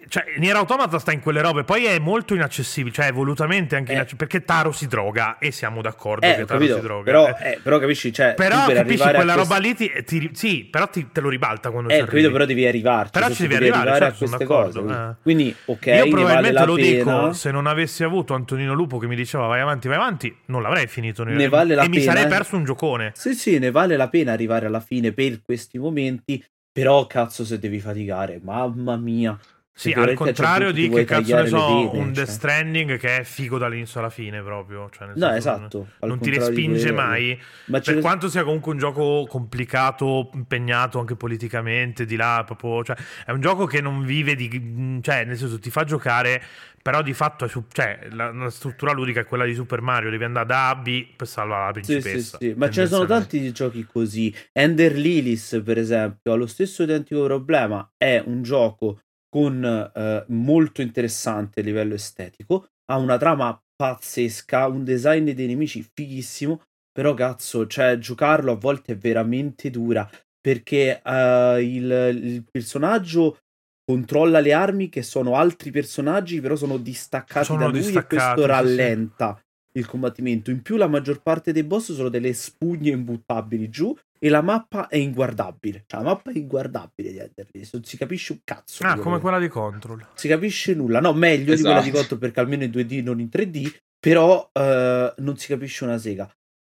cioè, Nier Automata sta in quelle robe, poi è molto inaccessibile, cioè è volutamente anche Eh. inaccessibile, perché Taro si droga e siamo d'accordo Eh, che Taro capito, si droga. però, Eh, eh, però capisci, cioè, però per capisci arrivare a quella quest- roba lì ti, ti- sì, però ti- te lo ribalta quando Eh, ci capito, però devi arrivarci. Però ci devi devi arrivare, a certo, sono queste d'accordo, cose. eh. Quindi, ok, Io vale probabilmente la lo pena. dico, se non avessi avuto Antonino Lupo che mi diceva vai avanti, vai avanti, non l'avrei finito. Ne vale la e mi pena, sarei eh. perso un giocone. Sì, sì, ne vale la pena arrivare alla fine per questi momenti. Però, cazzo, se devi faticare, mamma mia. Sì, al contrario di che cazzo ne so, pene, un cioè. Death Stranding che è figo dall'inizio alla fine proprio. Cioè No, esatto. Non, non ti respinge mai. Ma Per quanto sia comunque un gioco complicato, impegnato anche politicamente, di là, proprio, cioè, è un gioco che non vive di... cioè, nel senso, ti fa giocare, però di fatto su, cioè, la, la struttura ludica è quella di Super Mario, devi andare da A a B per salvare la Sì, principessa. sì, sì. Ma ce ne sono tanti giochi così. Ender Lilies, per esempio, ha lo stesso identico problema. È un gioco con eh, molto interessante a livello estetico, ha una trama pazzesca, un design dei nemici fighissimo, Però cazzo, cioè, giocarlo a volte è veramente dura perché uh, il, il, personaggio controlla le armi che sono altri personaggi, però sono distaccati sono da lui distaccati, e questo rallenta sì. il combattimento. In più la maggior parte dei boss sono delle spugne imbuttabili giù e la mappa è inguardabile. Cioè, la mappa è inguardabile di Ender Non si capisce un cazzo. Ah, come quella di Control. Si capisce nulla. No, meglio esatto. di quella di esatto. Control perché almeno in 2D, non in 3D. Però uh, non si capisce una sega.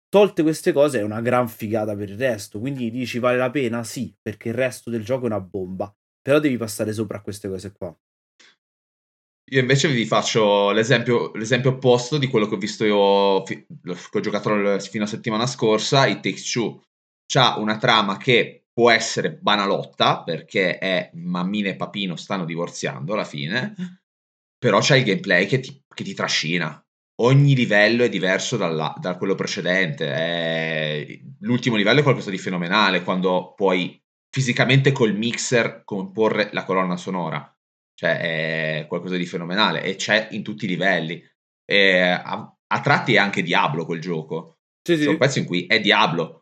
Tolte queste cose è una gran figata per il resto. Quindi dici vale la pena? Sì, perché il resto del gioco è una bomba. Però devi passare sopra a queste cose qua. Io invece vi faccio l'esempio, l'esempio opposto di quello che ho visto io, che ho giocato fino a settimana scorsa, i Takes Two c'ha una trama che può essere banalotta perché è mammina e papino stanno divorziando alla fine, però c'è il gameplay che ti, che ti trascina. Ogni livello è diverso dalla, da quello precedente. È... L'ultimo livello è qualcosa di fenomenale quando puoi fisicamente col mixer comporre la colonna sonora. Cioè è qualcosa di fenomenale e c'è in tutti i livelli. E a, a tratti è anche Diablo quel gioco. Sì, sì. Un pezzo in cui è Diablo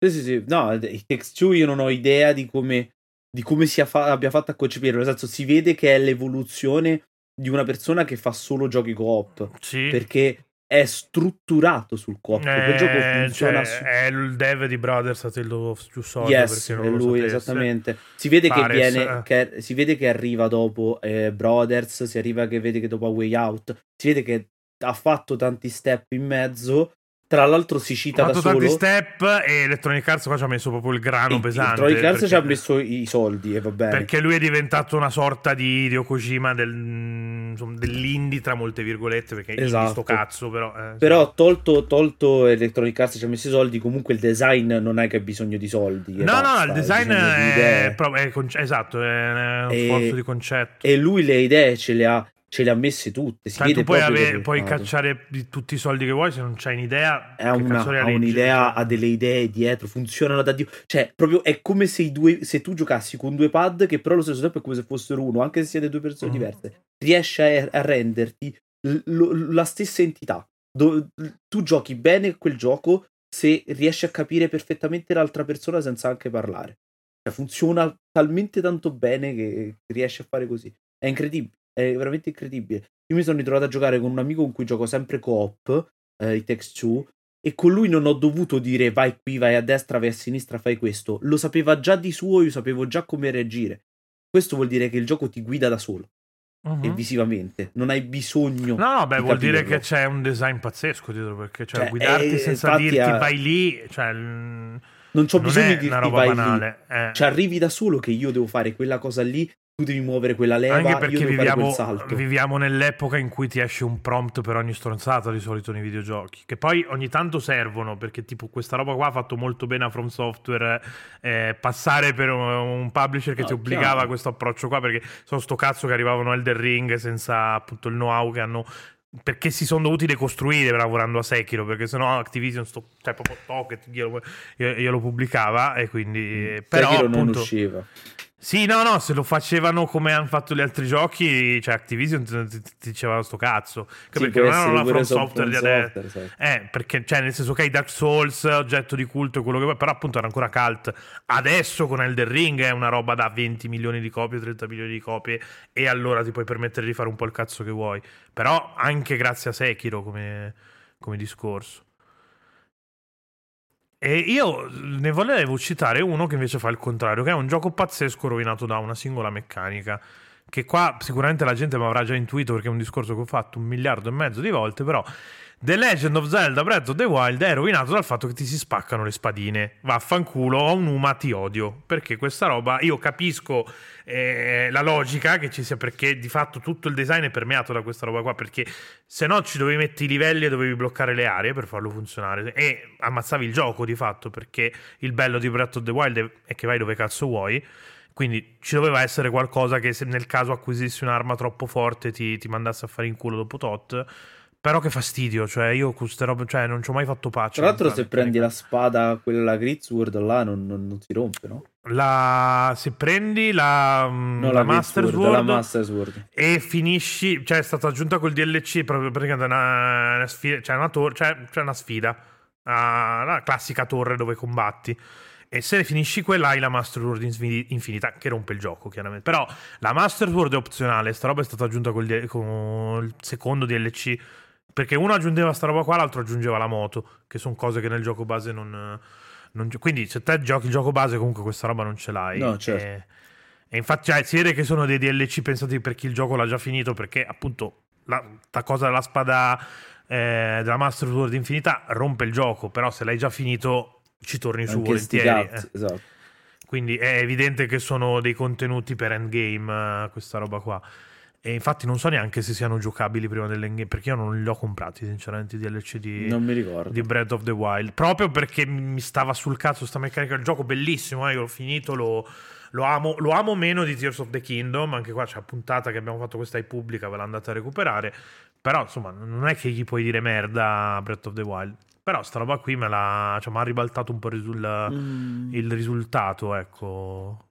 sì, sì, sì. No, i Text 2 io non ho idea di come, di come sia fa- abbia fatto a concepire. Nel senso, si vede che è l'evoluzione di una persona che fa solo giochi co-op. Sì. Perché è strutturato sul co-op. Eh, Quel gioco funziona cioè, su... È il dev di Brothers a Tale of Two Swords. Yes, è lui, esattamente. Si vede, che, viene, che, si vede che arriva dopo eh, Brothers, si arriva che vede che dopo A Way Out, si vede che ha fatto tanti step in mezzo tra l'altro si cita da solo. tanti step e Electronic Arts qua ci ha messo proprio il grano e, pesante. Electronic Arts perché... ci ha messo i soldi e va bene. Perché lui è diventato una sorta di Hideo Kojima del, insomma, dell'indie tra molte virgolette perché esatto. sto cazzo però. Eh, però tolto, tolto Electronic Arts ci ha messo i soldi comunque il design non è che ha bisogno di soldi. No, basta, no, il design è, è, è, esatto, è un e, sforzo di concetto. E lui le idee ce le ha ce le ha messe tutte. Si Tanto puoi, avere, puoi cacciare tutti i soldi che vuoi, se non c'hai un'idea. È una, ha un'idea, ha delle idee dietro, funzionano da Dio. Cioè, proprio è come se, i due, se tu giocassi con due pad, che però allo stesso tempo è come se fossero uno, anche se siete due persone mm. diverse. Riesce a, a renderti l- l- la stessa entità. Do- tu giochi bene quel gioco se riesci a capire perfettamente l'altra persona senza anche parlare. Cioè, funziona talmente tanto bene che riesci a fare così. È incredibile è veramente incredibile. Io mi sono ritrovato a giocare con un amico con cui gioco sempre co-op, eh, i Text 2, e con lui non ho dovuto dire vai qui, vai a destra, vai a sinistra, fai questo. Lo sapeva già di suo, io sapevo già come reagire. Questo vuol dire che il gioco ti guida da solo. Uh-huh. E visivamente non hai bisogno. No, no, beh, vuol dire che c'è un design pazzesco dietro perché cioè, cioè guidarti eh, senza dirti a... vai lì, cioè, non c'ho bisogno di dirti vai banale, lì. Eh. Ci arrivi da solo che io devo fare quella cosa lì tu devi muovere quella leva. Anche perché viviamo, viviamo, nell'epoca in cui ti esce un prompt per ogni stronzata di solito nei videogiochi. Che poi ogni tanto servono perché, tipo, questa roba qua ha fatto molto bene a From Software. Eh, passare per un publisher che no, ti obbligava chiaro. a questo approccio qua. Perché sono sto cazzo che arrivavano Elder Ring senza appunto il know-how che hanno perché si sono dovuti decostruire lavorando a Sekiro perché sennò Activision sto, cioè proprio Pocket glielo, glielo pubblicava e quindi mm. però Sekiro appunto, non usciva sì, no, no, se lo facevano come hanno fatto gli altri giochi, cioè Activision ti, diceva sto cazzo. Sì, perché non erano la From Software di adesso. Sì. Eh, perché, cioè, nel senso che okay, Dark Souls, oggetto di culto e quello che vuoi, però appunto era ancora cult. Adesso con Elder Ring è una roba da 20 milioni di copie, 30 milioni di copie, e allora ti puoi permettere di fare un po' il cazzo che vuoi. Però anche grazie a Sekiro come, come discorso. E io ne volevo citare uno che invece fa il contrario, che è un gioco pazzesco rovinato da una singola meccanica. Che qua sicuramente la gente mi avrà già intuito perché è un discorso che ho fatto un miliardo e mezzo di volte, però The Legend of Zelda Breath of the Wild è rovinato dal fatto che ti si spaccano le spadine. Vaffanculo, ho un Uma, ti odio. Perché questa roba, io capisco eh, la logica che ci sia, perché di fatto tutto il design è permeato da questa roba qua, perché se no ci dovevi mettere i livelli e dovevi bloccare le aree per farlo funzionare. E ammazzavi il gioco di fatto, perché il bello di Breath of the Wild è che vai dove cazzo vuoi. Quindi ci doveva essere qualcosa che se nel caso acquisissi un'arma troppo forte ti, ti mandasse a fare in culo dopo tot però che fastidio, cioè io queste robe, cioè non ci ho mai fatto pace. Tra l'altro se prendi la spada, quella la Grizzword là non, non, non, si rompe, no? La, se prendi la, mm, no, la, la Master Sword, la Master Sword e finisci, cioè è stata aggiunta col DLC proprio perché è una, una sfida, cioè una, tor- cioè, cioè una sfida uh, la classica torre dove combatti. E se finisci quella hai la Master Sword infinita, che rompe il gioco, chiaramente. Però la Master Sword è opzionale, sta roba è stata aggiunta con il secondo DLC. Perché uno aggiungeva sta roba qua, l'altro aggiungeva la moto, che sono cose che nel gioco base non, non... quindi se te giochi il gioco base, comunque questa roba non ce l'hai. No, certo. E, e infatti cioè, si vede che sono dei DLC pensati per chi il gioco l'ha già finito, perché appunto la, la cosa della spada eh, della Master Sword infinita rompe il gioco, però se l'hai già finito ci torni su Anche volentieri. Cazzo, eh. esatto. Quindi è evidente che sono dei contenuti per endgame, uh, questa roba qua. E infatti non so neanche se siano giocabili prima dell'endgame, perché io non li ho comprati, sinceramente, i DLC di, non mi ricordo. di Breath of the Wild. Proprio perché mi stava sul cazzo sta meccanica del gioco, bellissimo, eh, io l'ho finito, lo, lo, amo, lo amo meno di Tears of the Kingdom, anche qua c'è la puntata che abbiamo fatto questa è pubblica, ve l'andate a recuperare. Però insomma, non è che gli puoi dire merda a Breath of the Wild. Però sta roba qui me l'ha, cioè, mi ha ribaltato un po' risul- mm. il risultato, ecco.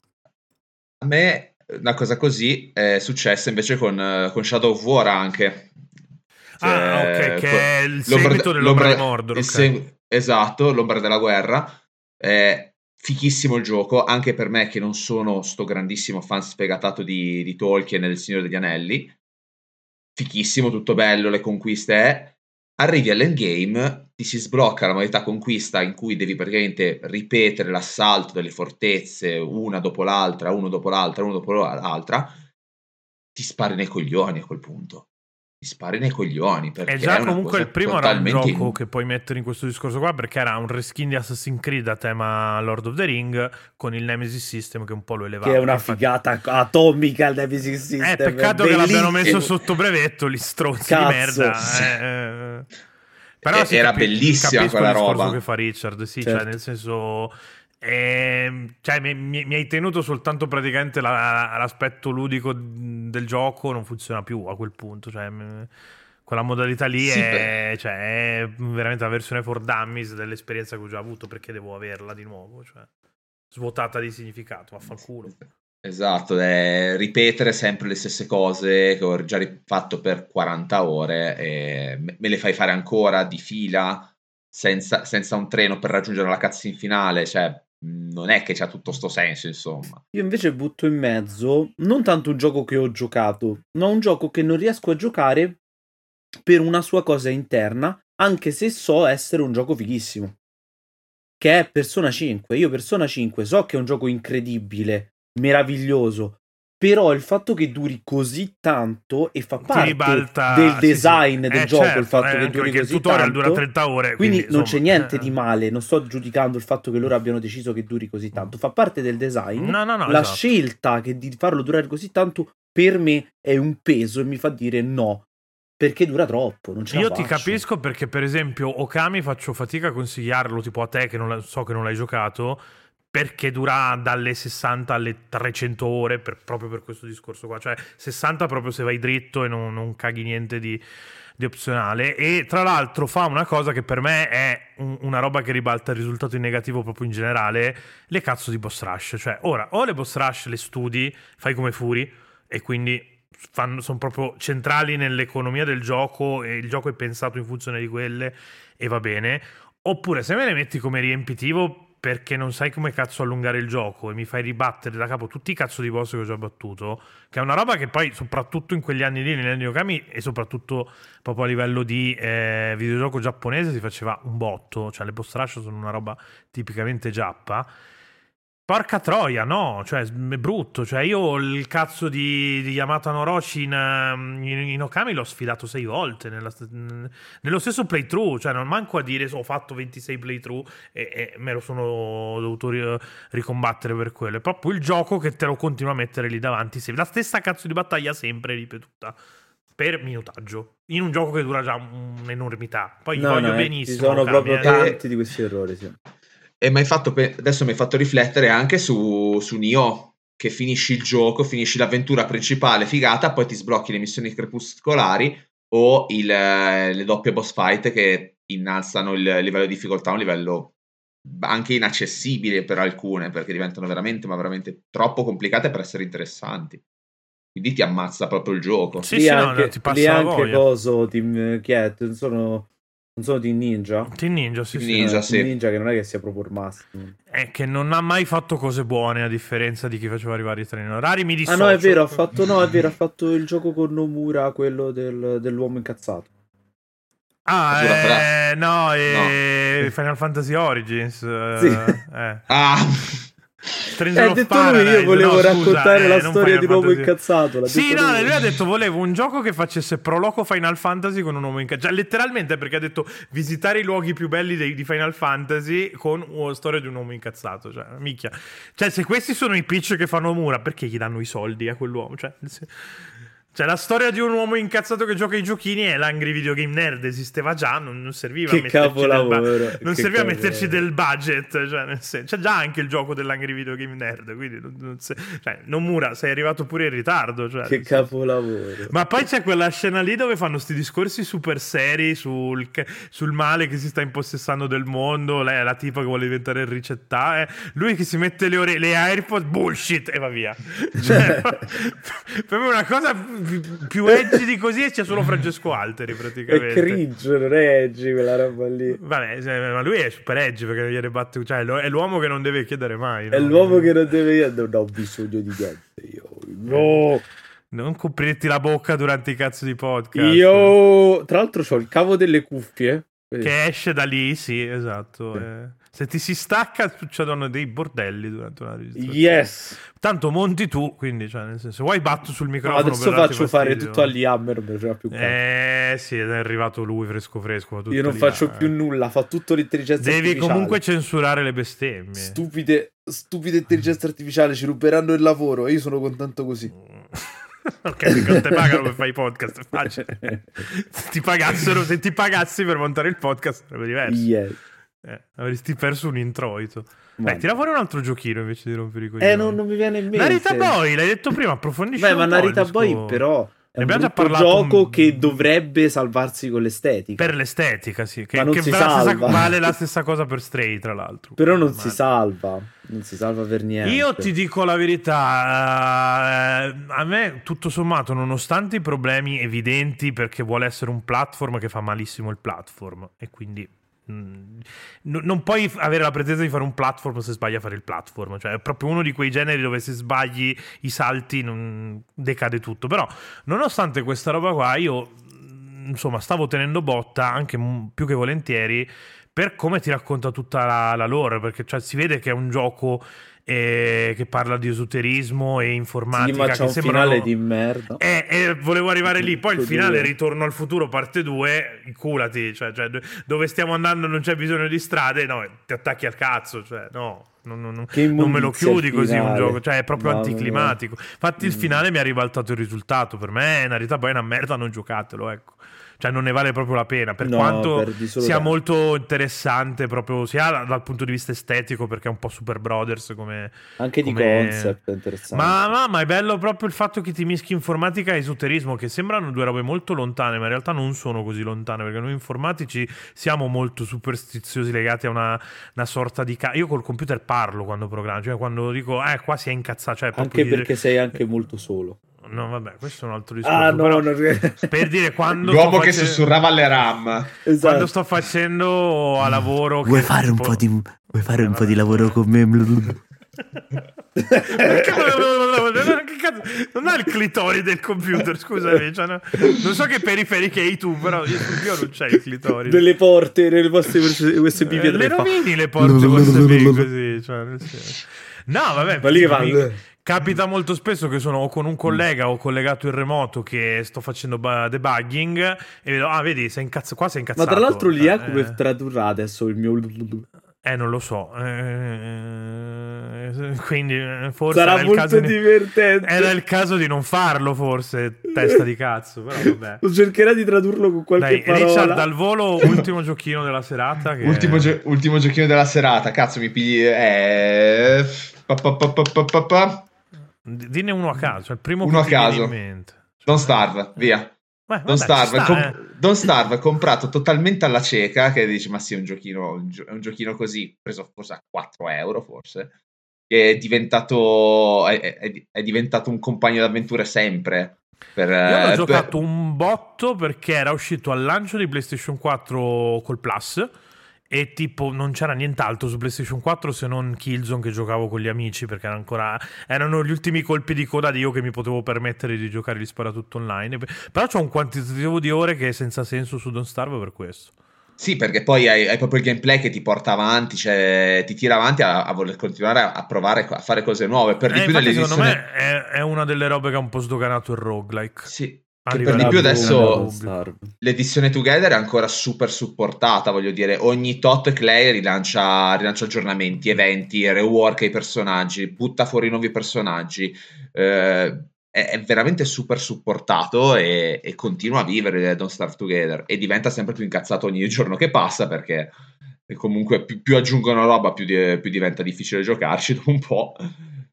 A me una cosa così è successa invece con, con Shadow of War anche. Cioè, ah, ok, che è il seguito dell'ombra di Mordor. Okay. Seg- esatto, l'ombra della guerra. È fichissimo il gioco, anche per me che non sono sto grandissimo fan sfegatato di, di Tolkien e del Signore degli Anelli. Fichissimo, tutto bello, le conquiste è arrivi all'endgame, ti si sblocca la modalità conquista in cui devi praticamente ripetere l'assalto delle fortezze una dopo l'altra, uno dopo l'altra, uno dopo l'altra, ti spari nei coglioni a quel punto. Ti spari nei coglioni. Perché è già comunque il primo era un gioco in... che puoi mettere in questo discorso qua perché era un reskin di Assassin's Creed a tema Lord of the Ring con il Nemesis System che un po' lo elevava. Che è una infatti... figata atomica il Nemesis System. È peccato è che l'abbiano messo sotto brevetto, gli stronzi Cazzo. di merda. Eh, eh. Però era capi- bellissima quella roba. che fa Richard, sì, cioè, certo. cioè nel senso... Eh, cioè, mi, mi, mi, hai tenuto soltanto praticamente la, l'aspetto ludico del gioco, non funziona più a quel punto. Cioè, quella modalità lì sì, è, cioè, è, veramente la versione for dummies dell'esperienza che ho già avuto perché devo averla di nuovo. Cioè, svuotata di significato, vaffanculo. Esatto, è ripetere sempre le stesse cose che ho già fatto per 40 ore e me le fai fare ancora di fila senza, senza un treno per raggiungere la cutscene finale, cioè non è che c'ha tutto sto senso, insomma. Io invece butto in mezzo non tanto un gioco che ho giocato, ma un gioco che non riesco a giocare per una sua cosa interna, anche se so essere un gioco fighissimo. Che è Persona 5. Io Persona 5 so che è un gioco incredibile, meraviglioso. Però il fatto che duri così tanto e fa parte ribalta... del design sì, sì. del eh, gioco, certo, il fatto eh, che duri così il tutorial tanto, dura 30 ore. Quindi, quindi non c'è niente eh. di male, non sto giudicando il fatto che loro abbiano deciso che duri così tanto, fa parte del design. No, no, no, La esatto. scelta che di farlo durare così tanto per me è un peso e mi fa dire no. Perché dura troppo, non ce Io ti capisco perché, per esempio, Okami faccio fatica a consigliarlo tipo a te che non so che non l'hai giocato perché dura dalle 60 alle 300 ore per, proprio per questo discorso qua, cioè 60 proprio se vai dritto e non, non caghi niente di, di, opzionale. E tra l'altro fa una cosa che per me è un, una roba che ribalta il risultato in negativo proprio in generale, le cazzo di boss rush, cioè ora o le boss rush le studi, fai come furi e quindi fanno, sono proprio centrali nell'economia del gioco e il gioco è pensato in funzione di quelle e va bene, oppure se me le metti come riempitivo perché non sai come cazzo allungare il gioco e mi fai ribattere da capo tutti i cazzo di boss che ho già battuto, che è una roba che poi soprattutto in quegli anni lì, negli anni Okami e soprattutto proprio a livello di eh, videogioco giapponese si faceva un botto, cioè le boss rush sono una roba tipicamente giappa Porca troia, no, cioè è brutto. Cioè, io il cazzo di, di Yamato Noroshi in, ehm, in, in, Okami l'ho sfidato sei volte nella, nello stesso playthrough. Cioè, non manco a dire ho fatto 26 playthrough e, e me lo sono dovuto ricombattere per quello. È proprio il gioco che te lo continua a mettere lì davanti. La stessa cazzo di battaglia sempre ripetuta per minutaggio in un gioco che dura già un'enormità. Poi no, voglio no, benissimo. Ci sono proprio eh. tanti di questi errori, sì. E mi fatto, adesso mi hai fatto riflettere anche su, su Nioh, che finisci il gioco, finisci l'avventura principale figata, poi ti sblocchi le missioni crepuscolari o il, le doppie boss fight che innalzano il livello di difficoltà a un livello anche inaccessibile per alcune, perché diventano veramente, ma veramente troppo complicate per essere interessanti. Quindi ti ammazza proprio il gioco. Sì, lì sì, anche, no, ti passa lì anche coso, ti, che è, sono Non sono Team Ninja? Team Ninja, sì, Team sì. Ninja, Eh, sì. Team Ninja che non è che sia proprio il massimo. È che non ha mai fatto cose buone a differenza di chi faceva arrivare i treni. Rari mi Ah dissocio. no, è vero, ha fatto, no, è vero, ha fatto il gioco con Nomura, quello del- dell'uomo incazzato. Ah, eh, no, eh, Final Fantasy Origins. eh, Sì. eh. Ah, Stranger Eh, detto lui, Paradise, io volevo no, scusa, raccontare eh, la non storia di un uomo Fantasy. incazzato. Sì, no, lui. lui ha detto volevo un gioco che facesse proloco Final Fantasy con un uomo incazzato. Cioè, letteralmente perché ha detto visitare i luoghi più belli dei- di Final Fantasy con una storia di un uomo incazzato. Cioè, minchia. Cioè, se questi sono i pitch che fanno Mura, perché gli danno i soldi a quell'uomo? Cioè, se- cioè, la storia di un uomo incazzato che gioca ai giochini è l'Angry Video Game Nerd, esisteva già, non, non serviva Che metterci del non che serviva metterci del budget, cioè, nel senso, c'è già anche il gioco dell'Angry Video Game Nerd, quindi non, non se- cioè, non Mura, sei arrivato pure in ritardo, cioè, Che capolavoro. ma poi c'è quella scena lì dove fanno sti discorsi super seri sul, sul male che si sta impossessando del mondo. Lei è la tipa che vuole diventare il ricettare. Lui che si mette le, ore- le AirPod, bullshit, e va via. Cioè, per me una cosa più, edgy di così e c'è solo Francesco Alteri È praticamente. cringe, non è edgy quella roba lì. Vabbè, ma lui è super edgy perché gliene batte. Cioè, è l'uomo che non deve chiedere mai. È no? l'uomo che non deve... Non ho bisogno di niente, io. No! Non coprirti la bocca durante i cazzo di podcast. Io... Tra l'altro ho il cavo delle cuffie. Che esce da lì, sì, esatto. Sì. eh. Se ti si stacca, succedono dei bordelli durante una registrazione. Yes! Tanto monti tu, quindi, cioè, nel senso, vuoi batto sul No, microfono. adesso per darti faccio fare tutto agli Hammer, non mi frega più cazzo. Eh, sì, è arrivato lui fresco fresco. Io non faccio eh. più nulla, fa tutto l'intelligenza Devi artificiale. comunque censurare le bestemmie. Stupide, stupide intelligenze artificiali ci ruberanno il lavoro e io sono contento così. ok, non te pagano per fare i podcast, è facile. se, ti pagassero, se ti pagassi per montare il podcast sarebbe diverso. Yes. Eh, avresti perso un introito. Beh, tira fuori un altro giochino invece di rompere i coglioni. Eh, non, non mi viene in mente. Narita Boy, l'hai detto prima, approfondisci Beh, un ma po' Narita Boy però è un abbiamo già gioco un- che dovrebbe salvarsi con l'estetica. Per l'estetica, sì. Che, Ma non che si vale la stessa- salva. vale la stessa cosa per Stray, tra l'altro. Però non Ma- si salva. Non si salva per niente. Io ti dico la verità, eh, a me tutto sommato, nonostante i problemi evidenti, perché vuole essere un platform che fa malissimo il platform, e quindi mm, no- non puoi avere la pretesa di fare un platform se sbagli a fare il platform, cioè è proprio uno di quei generi dove se sbagli i salti non decade tutto. Però, nonostante questa roba qua, io mm, insomma stavo tenendo botta anche mm, più che volentieri per come ti racconta tutta la, la lore, perché cioè, si vede che è un gioco eh, che parla di esoterismo e informatica. sì, ma c'è un sembrano- finale di merda. eh, eh, volevo arrivare lì. Poi il finale. Ritorno al futuro, parte 2. Inculati, cioè, cioè, do- dove stiamo andando non c'è bisogno di strade. No, ti attacchi al cazzo. Cioè, no, non, non- non- me lo chiudi così un gioco. Cioè, è proprio Mamma mia. anticlimatico. Infatti, il Mm. finale mi ha ribaltato il risultato. Per me, in realtà, poi è una merda. Non giocatelo, ecco. Cioè, non ne vale proprio la pena. Per No, quanto solo sia molto interessante, proprio sia da- dal punto di vista estetico, perché è un po' Super Brothers come, Anche di come- concept è interessante. ma, ma- ma è bello proprio il fatto che ti mischi informatica e esoterismo, che sembrano due robe molto lontane, ma in realtà non sono così lontane, perché noi informatici siamo molto superstiziosi legati a una, una sorta di... Ca- Io col computer parlo quando programmo, cioè quando dico, eh, qua si è incazzato, cioè Anche dire- perché sei anche molto solo. No, vabbè, questo è un altro discorso. Ah, no, non... Per dire, quando... l'uomo che sussurrava alle RAM. esatto. Quando sto facendo a lavoro... Vuoi fare un po' di, vuoi fare Eh, un po' di lavoro con me? Non ha il clitori del computer, scusami. cioè, no- non so che periferiche hai tu, però io sul mio non c'è il clitori. Delle porte nelle vostre USB Eh, le rovini le porte USB così. Cioè. No, vabbè. Ma lì fa- Capita molto spesso che sono o con un collega o collegato in remoto che sto facendo debugging e vedo, ah, vedi, sei incazzo- qua sei Ma incazzato. tra l'altro lì Eh, come tradurrà adesso il mio... Eh, non lo so. Eh, quindi eh, forse Sarà molto caso di- divertente. Era il caso di non farlo, forse, testa di cazzo, però vabbè. Cercherà di tradurlo con qualche Dai, parola. Richard, al volo, ultimo giochino della serata. Che... Ultimo, gio- ultimo giochino della serata. Cazzo, mi pigli. Eh... pa, pa, pa, pa, pa, pa, pa. D- Dinne uno a caso, il primo Uno che a caso. in mente. Don't Starve, via. Beh, Don't Starve, sta, eh. Don't Starve comprato totalmente alla cieca. Che dici, ma sì, è un giochino, un, gio- è un giochino così, preso forse a 4 euro, forse. che è diventato, è, è, è diventato un compagno d'avventure sempre. Per, Io l'ho eh, giocato un botto perché era uscito al lancio di PlayStation 4 col Plus e tipo non c'era nient'altro su PlayStation 4 se non Killzone che giocavo con gli amici perché era ancora, erano gli ultimi colpi di coda di io che mi potevo permettere di giocare gli sparatutto online. Però c'ho un quantitativo di ore che è senza senso su Don't Starve per questo. Sì, perché poi hai, hai, proprio il gameplay che ti porta avanti, cioè ti tira avanti a, a voler continuare a, a, provare a fare cose nuove. Per eh, di più secondo me è, è, una delle robe che ha un po' sdoganato il roguelike. Sì. Che per di più adesso l'edizione Together è ancora super supportata, voglio dire, ogni tot Clay rilancia, rilancia aggiornamenti, eventi, rework ai personaggi, butta fuori nuovi personaggi. Eh, è, è veramente super supportato e, e, continua a vivere Don't Starve Together e diventa sempre più incazzato ogni giorno che passa perché comunque più, più aggiungono roba più, di, più, diventa difficile giocarci dopo un po'.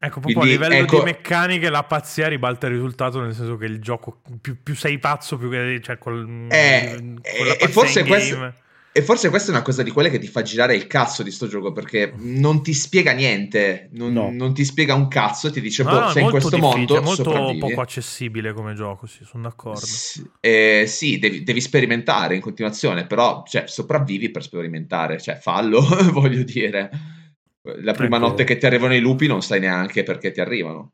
Ecco, proprio Quindi, a livello ecco... di meccaniche la pazzia ribalta il risultato nel senso che il gioco più, più sei pazzo più che cioè col, eh, con la e forse questo e forse questa è una cosa di quelle che ti fa girare il cazzo di sto gioco perché non ti spiega niente, non, no. non ti spiega un cazzo e ti dice, no, boh, no, sei in questo mondo. È molto poco accessibile come gioco, sì, sono d'accordo. Sì, eh, sì devi, devi, sperimentare in continuazione, però cioè, sopravvivi per sperimentare, cioè fallo, voglio dire. La prima ecco. notte che ti arrivano i lupi non sai neanche perché ti arrivano.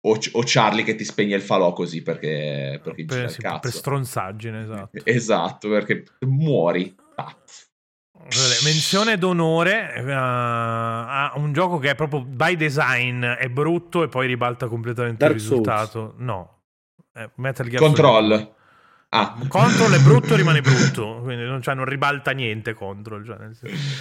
O, o, Charlie che ti spegne il falò così perché, perché per, sì, per stronzaggine, esatto. Esatto, perché muori. Pazzo. Menzione d'onore uh, a un gioco che è proprio by design è brutto e poi ribalta completamente Dark il risultato. Souls. No, eh, Metal Gear Control. Ah. Control è brutto, rimane brutto, quindi non, cioè, non ribalta niente Control. Cioè,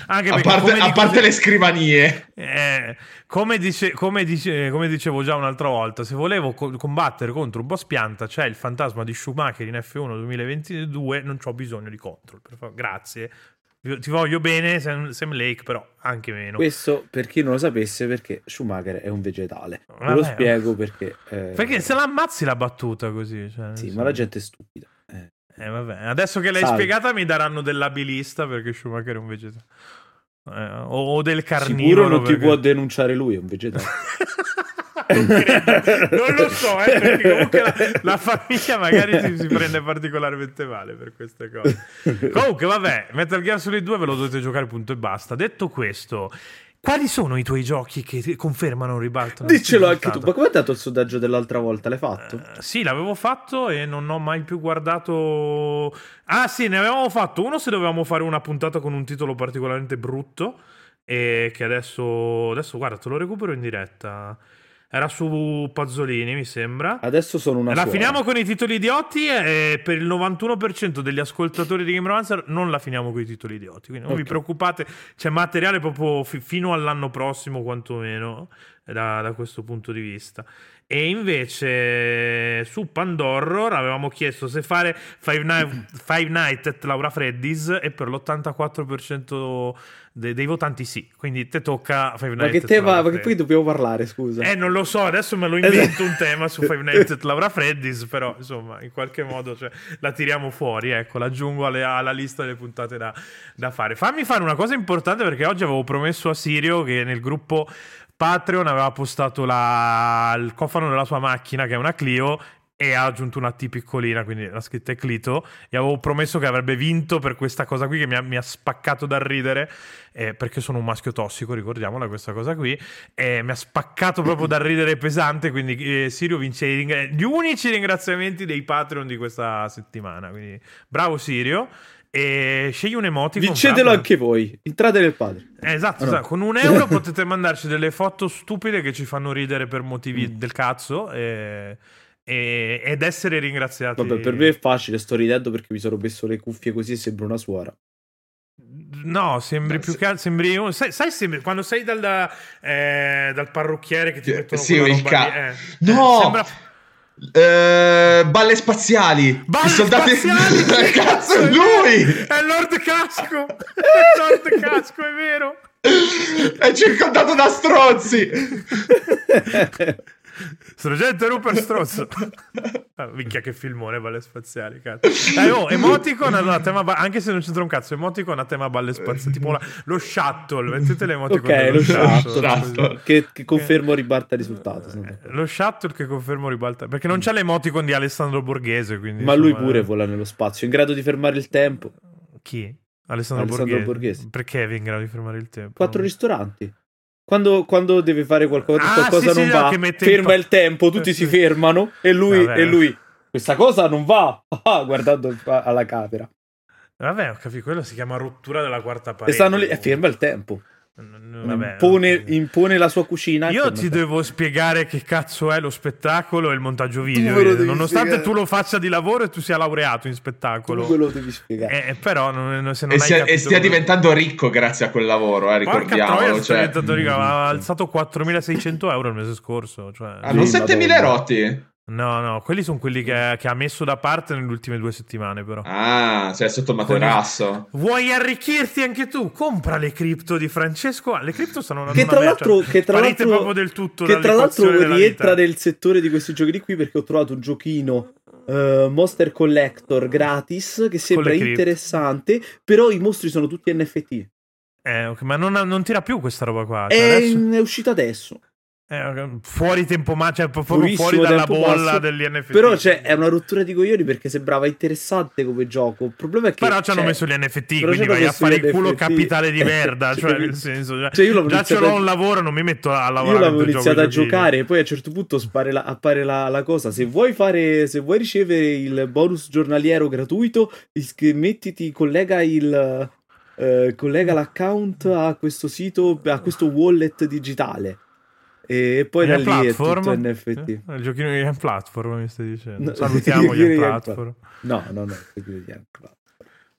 Anche a parte, a parte le scrivanie. Eh, come, dice, come, dice, come, dicevo già un'altra volta, se volevo co- combattere contro un boss pianta, c'è il fantasma di Schumacher in F1 2022, non ho bisogno di Control. Grazie. Ti voglio bene, Sam, Sam, Lake, però anche meno. Questo per chi non lo sapesse, perché Schumacher è un vegetale. Ve lo spiego perché. Eh... Perché se la ammazzi la battuta così. Cioè, sì, ma la gente è stupida. Eh. vabbè. Adesso che l'hai Salve. spiegata mi daranno dell'abilista perché Schumacher è un vegetale. Eh, o, o, del carnivoro. Sicuro non perché... ti può denunciare lui, è un vegetale. non, non, lo so, eh, perché comunque la, la famiglia magari si, si, prende particolarmente male per queste cose. Comunque, vabbè, Metal Gear Solid 2 ve lo dovete giocare, punto e basta. Detto questo, quali sono i tuoi giochi che confermano un ribalto? Diccelo anche tu, ma come è andato il sondaggio dell'altra volta? L'hai fatto? Uh, sì, l'avevo fatto e non ho mai più guardato. Ah, sì, ne avevamo fatto uno se dovevamo fare una puntata con un titolo particolarmente brutto. E che adesso, adesso guarda, te lo recupero in diretta. Era su Pazzolini, mi sembra. Adesso sono una. La suora. finiamo con i titoli idioti. E per il 91% degli ascoltatori di Game Romancer non la finiamo con i titoli idioti. Quindi non okay. vi preoccupate, c'è materiale proprio f- fino all'anno prossimo, quantomeno, da, da questo punto di vista. E invece su Pandorror avevamo chiesto se fare Five, Night, Five Nights at Laura Freddy's e per l'84% dei, dei votanti sì. Quindi te tocca Five Nights ma che te va, Ma che poi dobbiamo parlare, scusa. Eh, non lo so, adesso me lo invento un tema su Five Nights at Laura Freddy's, però insomma, in qualche modo cioè, la tiriamo fuori, ecco, l'aggiungo alle, alla lista delle puntate da, da fare. Fammi fare una cosa importante perché oggi avevo promesso a Sirio che nel gruppo Patreon aveva postato la, il cofano della sua macchina, che è una Clio, e ha aggiunto una T piccolina, quindi la scritta è Clito. E avevo promesso che avrebbe vinto per questa cosa qui, che mi ha, mi ha spaccato dal ridere, eh, perché sono un maschio tossico, ricordiamola questa cosa qui. E mi ha spaccato proprio dal ridere pesante, quindi eh, Sirio vince gli unici ringraziamenti dei Patreon di questa settimana. Quindi bravo Sirio. E scegli un emoticon. Vincetelo anche voi. Entrate nel padre. Eh, esatto, oh, no. esatto, con un euro potete mandarci delle foto stupide che ci fanno ridere per motivi mm. del cazzo. E, e, ed essere ringraziati. Vabbè, per me è facile. Sto ridendo perché mi sono messo le cuffie così e sembra una suora. No, sembri Beh, più se... che sembri un... sai, sai sembri, quando sei dal, eh, dal parrucchiere che ti mettono sì, il ca- eh, no! Eh, sembra Uh, balle spaziali. Balle soldati... spaziali. Cazzo, è lui! È Lord Casco. È Lord Casco, è vero. È circondato da stronzi. Sorgente Rupert Strozzo. Ah, minchia che filmone balle spaziali, cazzo. Eh, oh, emoticon allora, tema ba- anche se non c'entra un cazzo, emoticon a tema balle spaziali, tipo la- lo shuttle, mettete l'emoticon Ok, dello lo shuttle. shuttle. Che, che confermo ribalta il risultato. Eh. Lo shuttle che confermo ribalta perché non c'è l'emoticon di Alessandro Borghese, quindi Ma lui pure eh, vola nello spazio, in grado di fermare il tempo. Chi? Alessandro, Alessandro Borghese. Borghese. Perché è in grado di fermare il tempo? Quattro ristoranti. Quando, quando deve fare qualcosa, Ah, qualcosa sì, non sì, va, no, ferma il tempo, tutti si fermano e lui, Vabbè. e lui, questa cosa non va, Ah, guardando alla camera. Vabbè, ho capito, quello si chiama rottura della quarta E parete. stanno lì e ferma il tempo. Impone, impone la sua cucina. Io ti devo spiegare che cazzo è lo spettacolo e il montaggio video. devi Nonostante spiegare. tu lo faccia di lavoro e tu sia laureato in Tu spettacolo. me lo devi spiegare. Eh, però non, se non E, hai sia, e stia diventando ricco grazie a quel lavoro, eh, sta Cioè, ricco, ha alzato 4.600 euro il mese scorso. Cioè... ah, non Sì, 7.000 madonna. No, no, quelli sono quelli che, che ha messo da parte nelle ultime due settimane, però. Ah, cioè sotto il materasso. Vuoi arricchirti anche tu? Compra le cripto di Francesco. Ah, Le cripto stanno Che tra l'altro, che tra l'altro, proprio del tutto che tra l'altro rientra nel settore di questi giochi di qui perché ho trovato un giochino eh, Monster Collector gratis che sembra interessante, però i mostri sono tutti NFT. Eh, ok, ma non, non tira più questa roba qua. Cioè, È, adesso- è uscito adesso. Eh, fuori tempo ma cioè proprio Purissimo fuori dalla bolla degli NFT. Però c'è, è una rottura di coglioni perché sembrava interessante come gioco. Il problema è che. Però ci hanno cioè, messo gli NFT, quindi vai a fare il culo NFT. capitale di merda. Cioè, cioè, nel senso, cioè, cioè, io già ce l'ho a- un lavoro, non mi metto a lavorare. Io l'avevo iniziato a giocare e poi a un certo punto la- appare la, la cosa. Se vuoi fare, se vuoi ricevere il bonus giornaliero gratuito, iscri- mettiti, collega il eh, collega l'account a questo sito, a questo wallet digitale. E poi da È lì platform? è tutto NFT. Eh, Il giochino di Game Platform mi stai dicendo. No, Salutiamo Game Platform. No, no, no.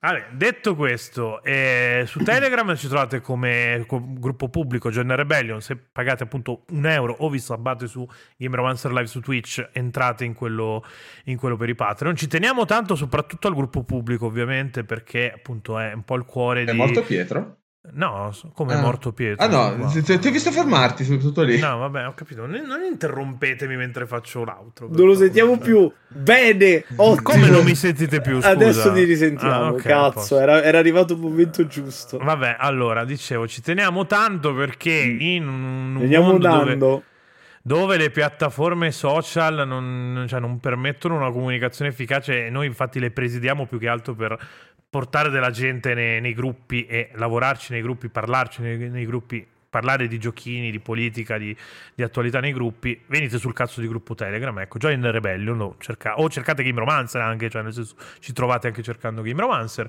Vabbè, detto questo, eh, su Telegram ci trovate come co- gruppo pubblico Gen Rebellion. Se pagate appunto un euro o vi sabbate su Game Romancer Live su Twitch, entrate in quello, in quello per i Patreon. Ci teniamo tanto soprattutto al gruppo pubblico, ovviamente, perché appunto è un po' il cuore È di. morto Pietro? No, come è Ah. morto Pietro. Ah no, Wow. ti, ho visto fermarti su tutto lì. No, vabbè, ho capito. Non, non interrompetemi mentre faccio l'altro. Non lo sentiamo più. Bene, ottimo. Come non mi sentite più? Scusa. Adesso ti risentiamo. Ah, ok, a Cazzo, era, era arrivato il momento giusto. Vabbè, allora, dicevo, ci teniamo tanto perché in un, un Veniamo mondo dove, dove le piattaforme social non, cioè, non permettono una comunicazione efficace e noi infatti le presidiamo più che altro per portare della gente nei, nei gruppi e lavorarci nei gruppi, parlarci nei, nei gruppi, parlare di giochini, di politica, di, di attualità nei gruppi, venite sul cazzo di gruppo Telegram, ecco, Join the Rebellion o, cerca- o cercate Game Romancer anche, cioè nel senso ci trovate anche cercando Game Romancer.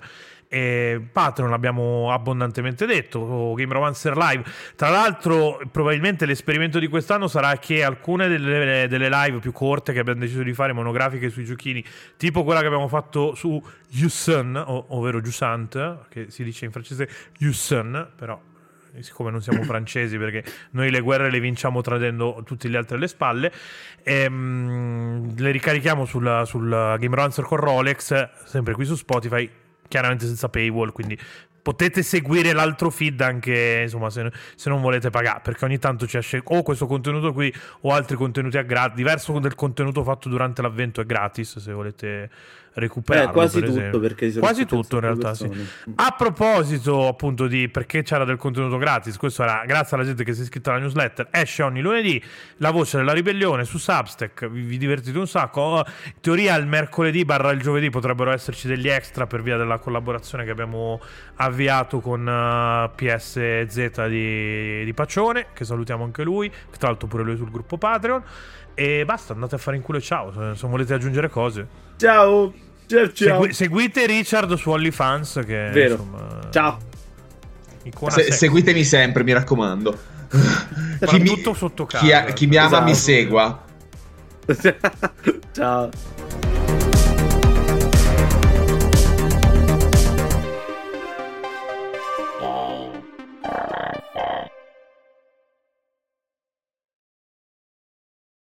E Patreon l'abbiamo abbondantemente detto, o Game Romancer Live. Tra l'altro, probabilmente l'esperimento di quest'anno sarà che alcune delle, delle live più corte che abbiamo deciso di fare, monografiche sui giochini, tipo quella che abbiamo fatto su Yusun, ovvero Jusant, che si dice in francese Yusun, però siccome non siamo francesi perché noi le guerre le vinciamo tradendo tutti gli altri alle spalle ehm, le ricarichiamo sul, sul Game Romancer con Rolex sempre qui su Spotify chiaramente senza paywall quindi potete seguire l'altro feed anche insomma se, se non volete pagare perché ogni tanto ci esce o questo contenuto qui o altri contenuti a gratis diverso del contenuto fatto durante l'avvento è gratis se volete recuperarlo Eh, quasi per tutto perché quasi tutto in realtà sì a proposito appunto di perché c'era del contenuto gratis, questo era grazie alla gente che si è iscritta alla newsletter, esce ogni lunedì la voce della ribellione su Substack, vi, vi divertite un sacco, in teoria il mercoledì barra il giovedì potrebbero esserci degli extra per via della collaborazione che abbiamo avviato con eh, PSZ di, di Pacione, che salutiamo anche lui, che tra l'altro pure lui sul gruppo Patreon, e basta, andate a fare in culo e ciao, se, se volete aggiungere cose. Ciao. Ciao, ciao. Segui- seguite Richard su OnlyFans che Vero. insomma, Ciao. Se- seguitemi sempre, mi raccomando. Soprattutto sotto chi, casa. chi mi ama mi Esatto. segua. ciao.